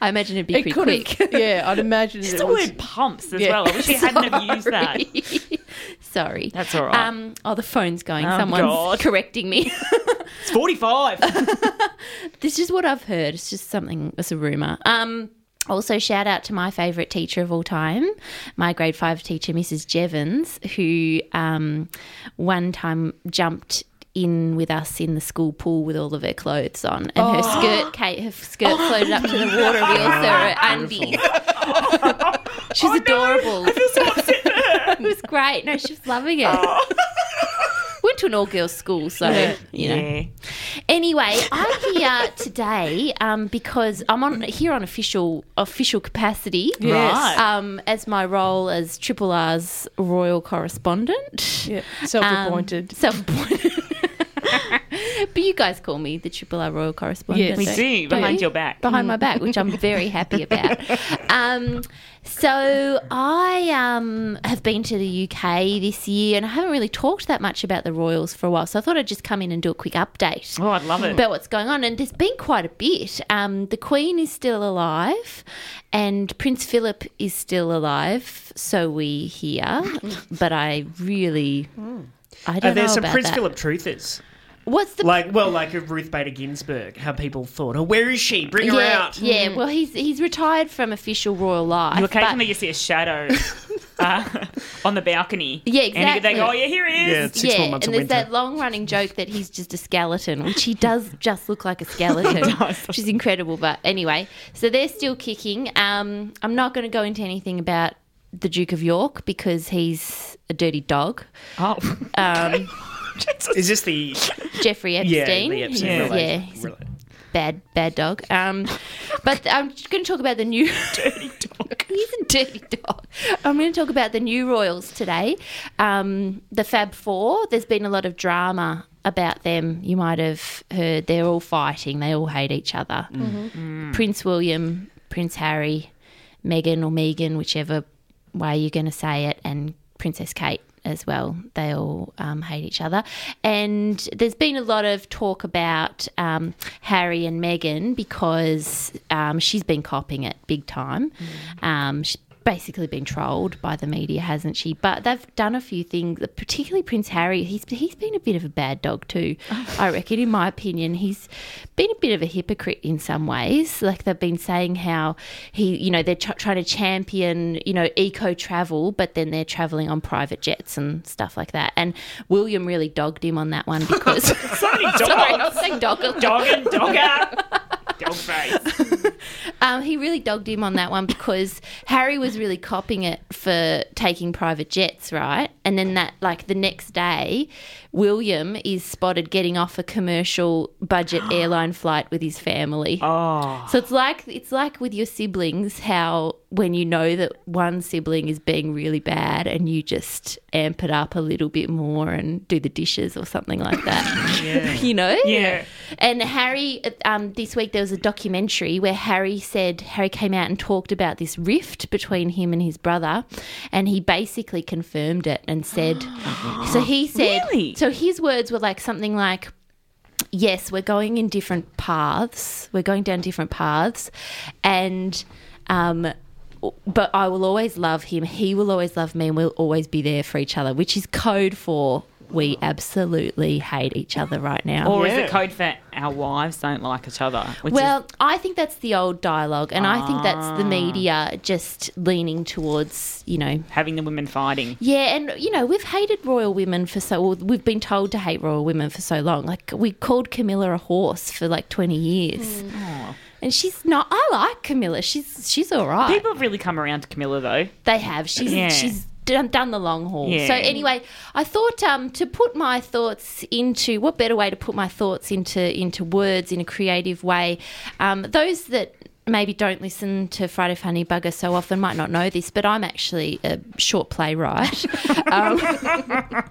I imagine it'd be It pretty quick. yeah, I'd imagine Just it the word pumps as Yeah. well. I wish you hadn't have used that. Sorry. Sorry. That's all right. Um, oh, the phone's going. Oh, Someone's God. correcting me. It's 45. this is what I've heard. It's just something, it's a rumour. Um, also, shout out to my favourite teacher of all time, my grade five teacher, Mrs. Jevons, who um, one time jumped in with us in the school pool with all of her clothes on, and her Oh. skirt, Kate, her skirt floated up to the water. We all saw her undies. She's adorable. it was great. No, she was loving it. Went to an all girls school, so Yeah. you know. Yeah. Anyway, I'm here today um, because I'm on here on official official capacity, Yes. Right. um, as my role as Triple R's royal correspondent. Yeah, self-appointed. Um, self-appointed. but you guys call me the Triple R royal correspondent. Yes. We don't- do, behind you? your back. behind my back, which I'm very happy about. Um, so I um, have been to the UK this year, and I haven't really talked that much about the Royals for a while. So I thought I'd just come in and do a quick update Oh, I'd love it. about what's going on. And there's been quite a bit. Um, the Queen is still alive, and Prince Philip is still alive. So we hear, but I really, I don't there know some Prince that. Philip truthers? What's the Like, well, like of Ruth Bader Ginsburg, how people thought, oh, where is she? Bring her yeah, out. yeah. Well, he's he's retired from official royal life. You but- occasionally you see a shadow uh, on the balcony. Yeah, And exactly. they go, oh, yeah, here he is. Yeah, it's six yeah, more months and of there's winter. that long running joke that he's just a skeleton, which he does just look like a skeleton, which is incredible. But anyway, so they're still kicking. Um, I'm not going to go into anything about the Duke of York because he's a dirty dog. Oh, Um, Is this the Jeffrey yeah Epstein. the Epstein yeah, related- yeah, he's a bad bad dog. Um, but I'm going to talk about the new dirty dog. He's a dirty dog. I'm going to talk about the new royals today. Um, the Fab Four. There's been a lot of drama about them. You might have heard they're all fighting. They all hate each other. Prince William, Prince Harry, Meghan or Megan, whichever way you're going to say it, and Princess Kate as well. They all um, hate each other. And there's been a lot of talk about um, Harry and Meghan because um, she's been copying it big time. Um, she's basically been trolled by the media, hasn't she? But they've done a few things, particularly Prince Harry. He's, he's been a bit of a bad dog too, I reckon, in my opinion. He's been a bit of a hypocrite in some ways. Like they've been saying how he, you know, they're tr- trying to champion, you know, eco travel, but then they're traveling on private jets and stuff like that. And William really dogged him on that one because. so many dogs. Sorry, I was saying dog. Dog and dogger. Dog face. Um, he really dogged him on that one because Harry was really copying it for taking private jets, right? And then that, like the next day, William is spotted getting off a commercial budget airline flight with his family. Oh. So it's like it's like with your siblings, how when you know that one sibling is being really bad and you just amp it up a little bit more and do the dishes or something like that. Yeah. you know? Yeah. And Harry, um, this week there was a documentary where Harry said Harry came out and talked about this rift between him and his brother, and he basically confirmed it and said. so he said. Really? So his words were like something like. Yes, we're going in different paths. We're going down different paths, and um, but I will always love him. He will always love me, and we'll always be there for each other, which is code for we absolutely hate each other right now. Or is it code for our wives don't like each other? Which well, is, I think that's the old dialogue, and I think that's the Ah. media just leaning towards, you know, having the women fighting. yeah, and you know, we've hated royal women for so, or we've been told to hate royal women for so long. Like we called Camilla a horse for like twenty years, and she's not. I like Camilla. She's she's all right. People have really come around to Camilla though. They have. She's Yeah. she's done, done the long haul. Yeah. So anyway, I thought um, to put my thoughts into what better way to put my thoughts into into words in a creative way. Um, those that maybe don't listen to Friday Funny Bugger so often might not know this, but I'm actually a short playwright. um,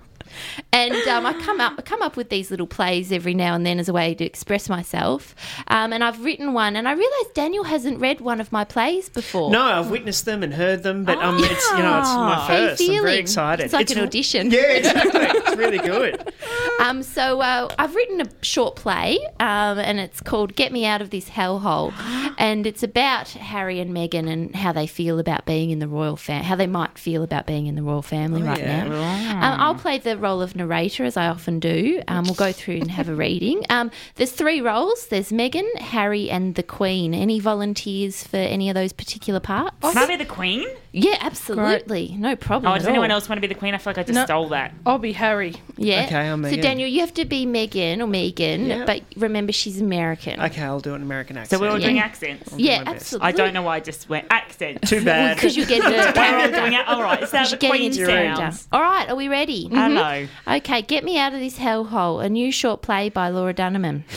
and um, I come up I come up with these little plays every now and then as a way to express myself. Um, and I've written one, and I realise Daniel hasn't read one of my plays before. No, I've witnessed them and heard them, but um, it's you know it's my first. I'm very excited. It's like an audition. Yeah, exactly. it's really good. Um, so uh, I've written a short play, um, and it's called "Get Me Out of This Hellhole," and it's about Harry and Meghan and how they feel about being in the royal family, how they might feel about being in the royal family right yeah. now. Um, I'll play the role of narrator as I often do. Um, we'll go through and have a reading. Um, there's three roles. There's Megan, Harry, and the Queen. Any volunteers for any of those particular parts? Can I be the queen? Yeah, absolutely. No problem. Oh, at does anyone all. else want to be the queen? I feel like I just No. stole that. I'll be Harry. Yeah. Okay, I'm so Meghan. Daniel, you have to be Megan or Megan, Yeah. but remember she's American. Okay, I'll do an American accent. So we're all doing Yeah. accents. yeah, my best. absolutely. I don't know why I just went accent. Too bad. Because you're getting We're all character. doing it. All right, is that the you're getting queen into character. sounds? All right, are we ready? I Okay, Get Me Out of This Hellhole, a new short play by Laura Dunemann.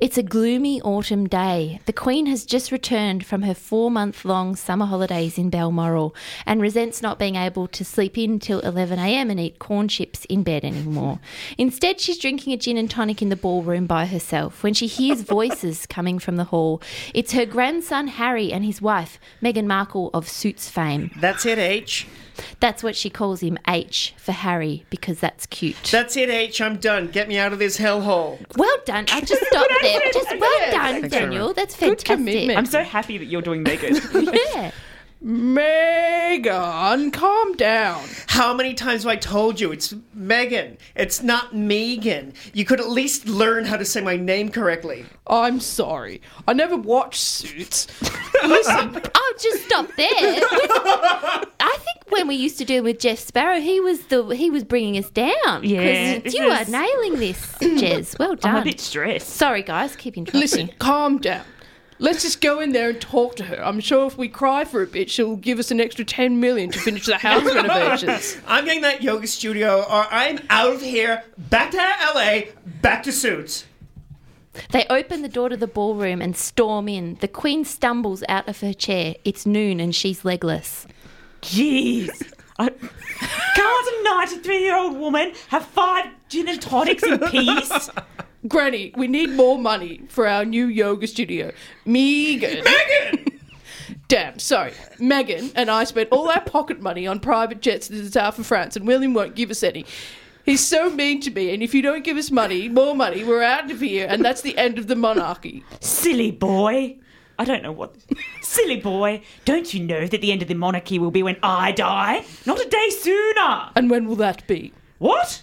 It's a gloomy autumn day. The Queen has just returned from her four month long summer holidays in Balmoral and resents not being able to sleep in till 11am and eat corn chips in bed anymore. Instead, she's drinking a gin and tonic in the ballroom by herself when she hears voices coming from the hall. It's her grandson Harry and his wife, Meghan Markle of Suits fame. That's it, H. That's what she calls him H for Harry because that's cute. That's it, H. I'm done. Get me out of this hellhole. well done. I'll just stop there. Just well done, Thanks Daniel. much. That's Good fantastic. commitment. I'm so happy that you're doing Megan. Yeah. Megan, calm down. How many times have I told you it's Megan? It's not Megan. You could at least learn how to say my name correctly. I'm sorry. I never watched Suits. Listen, I'll just stop there. I think when we used to do it with Jeff Sparrow, he was the he was bringing us down. Yeah, this you is- are nailing this, Jez. Well done. I'm a bit stressed. Sorry, guys. Keep interrupting. listen, calm down. Let's just go in there and talk to her. I'm sure if we cry for a bit, she'll give us an extra 10 million to finish the house renovations. I'm getting that yoga studio, or I'm out of here. Back to LA. Back to suits. They open the door to the ballroom and storm in. The Queen stumbles out of her chair. It's noon and she's legless. Jeez. I, can't a 93 year old woman have five gin and tonics in peace? Granny, we need more money for our new yoga studio. Megan. Megan! Damn, sorry. Megan and I spent all our pocket money on private jets to the south of France, and William won't give us any. He's so mean to me, and if you don't give us money, more money, we're out of here, and that's the end of the monarchy. Silly boy. I don't know what. Silly boy. Don't you know that the end of the monarchy will be when I die? Not a day sooner. And when will that be? What?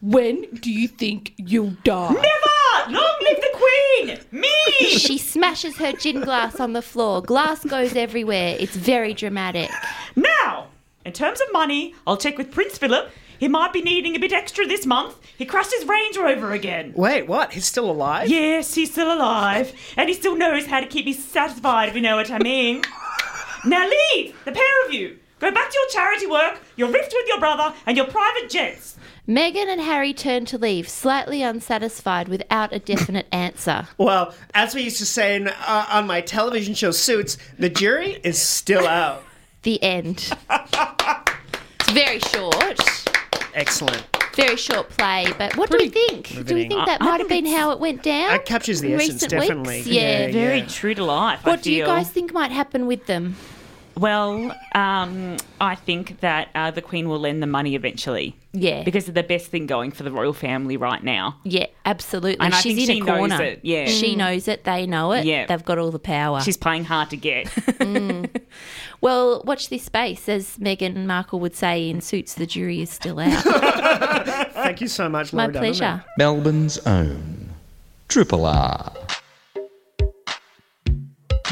When do you think you'll die? Never! Long live the Queen! Me! She smashes her gin glass on the floor. Glass goes everywhere. It's very dramatic. Now, in terms of money, I'll check with Prince Philip. He might be needing a bit extra this month. He crashed his Range Rover again. Wait, what? He's still alive? Yes, he's still alive, and he still knows how to keep me satisfied, if you know what I mean. now leave, the pair of you. Go back to your charity work, your rift with your brother, and your private jets. Meghan and Harry turn to leave, slightly unsatisfied without a definite answer. Well, as we used to say in, uh, on my television show Suits, the jury is still out. The end. It's very short. Excellent. Very short play, but what do we think? Do we think that I- I might have been how it went down? That captures the essence, recent definitely. Weeks? Yeah. Yeah, Very yeah. true to life. I What do you guys think might happen with them? Well, um, I think that uh, the Queen will lend the money eventually. Yeah. Because of the best thing going for the royal family right now. Yeah, absolutely. And I She's think in she a knows corner. it, yeah. She Mm. knows it. They know it. Yeah. They've got all the power. She's playing hard to get. Well, watch this space, as Meghan Markle would say in Suits. The jury is still out. Thank you so much, My Laura Dunham. pleasure. Melbourne's own Triple R.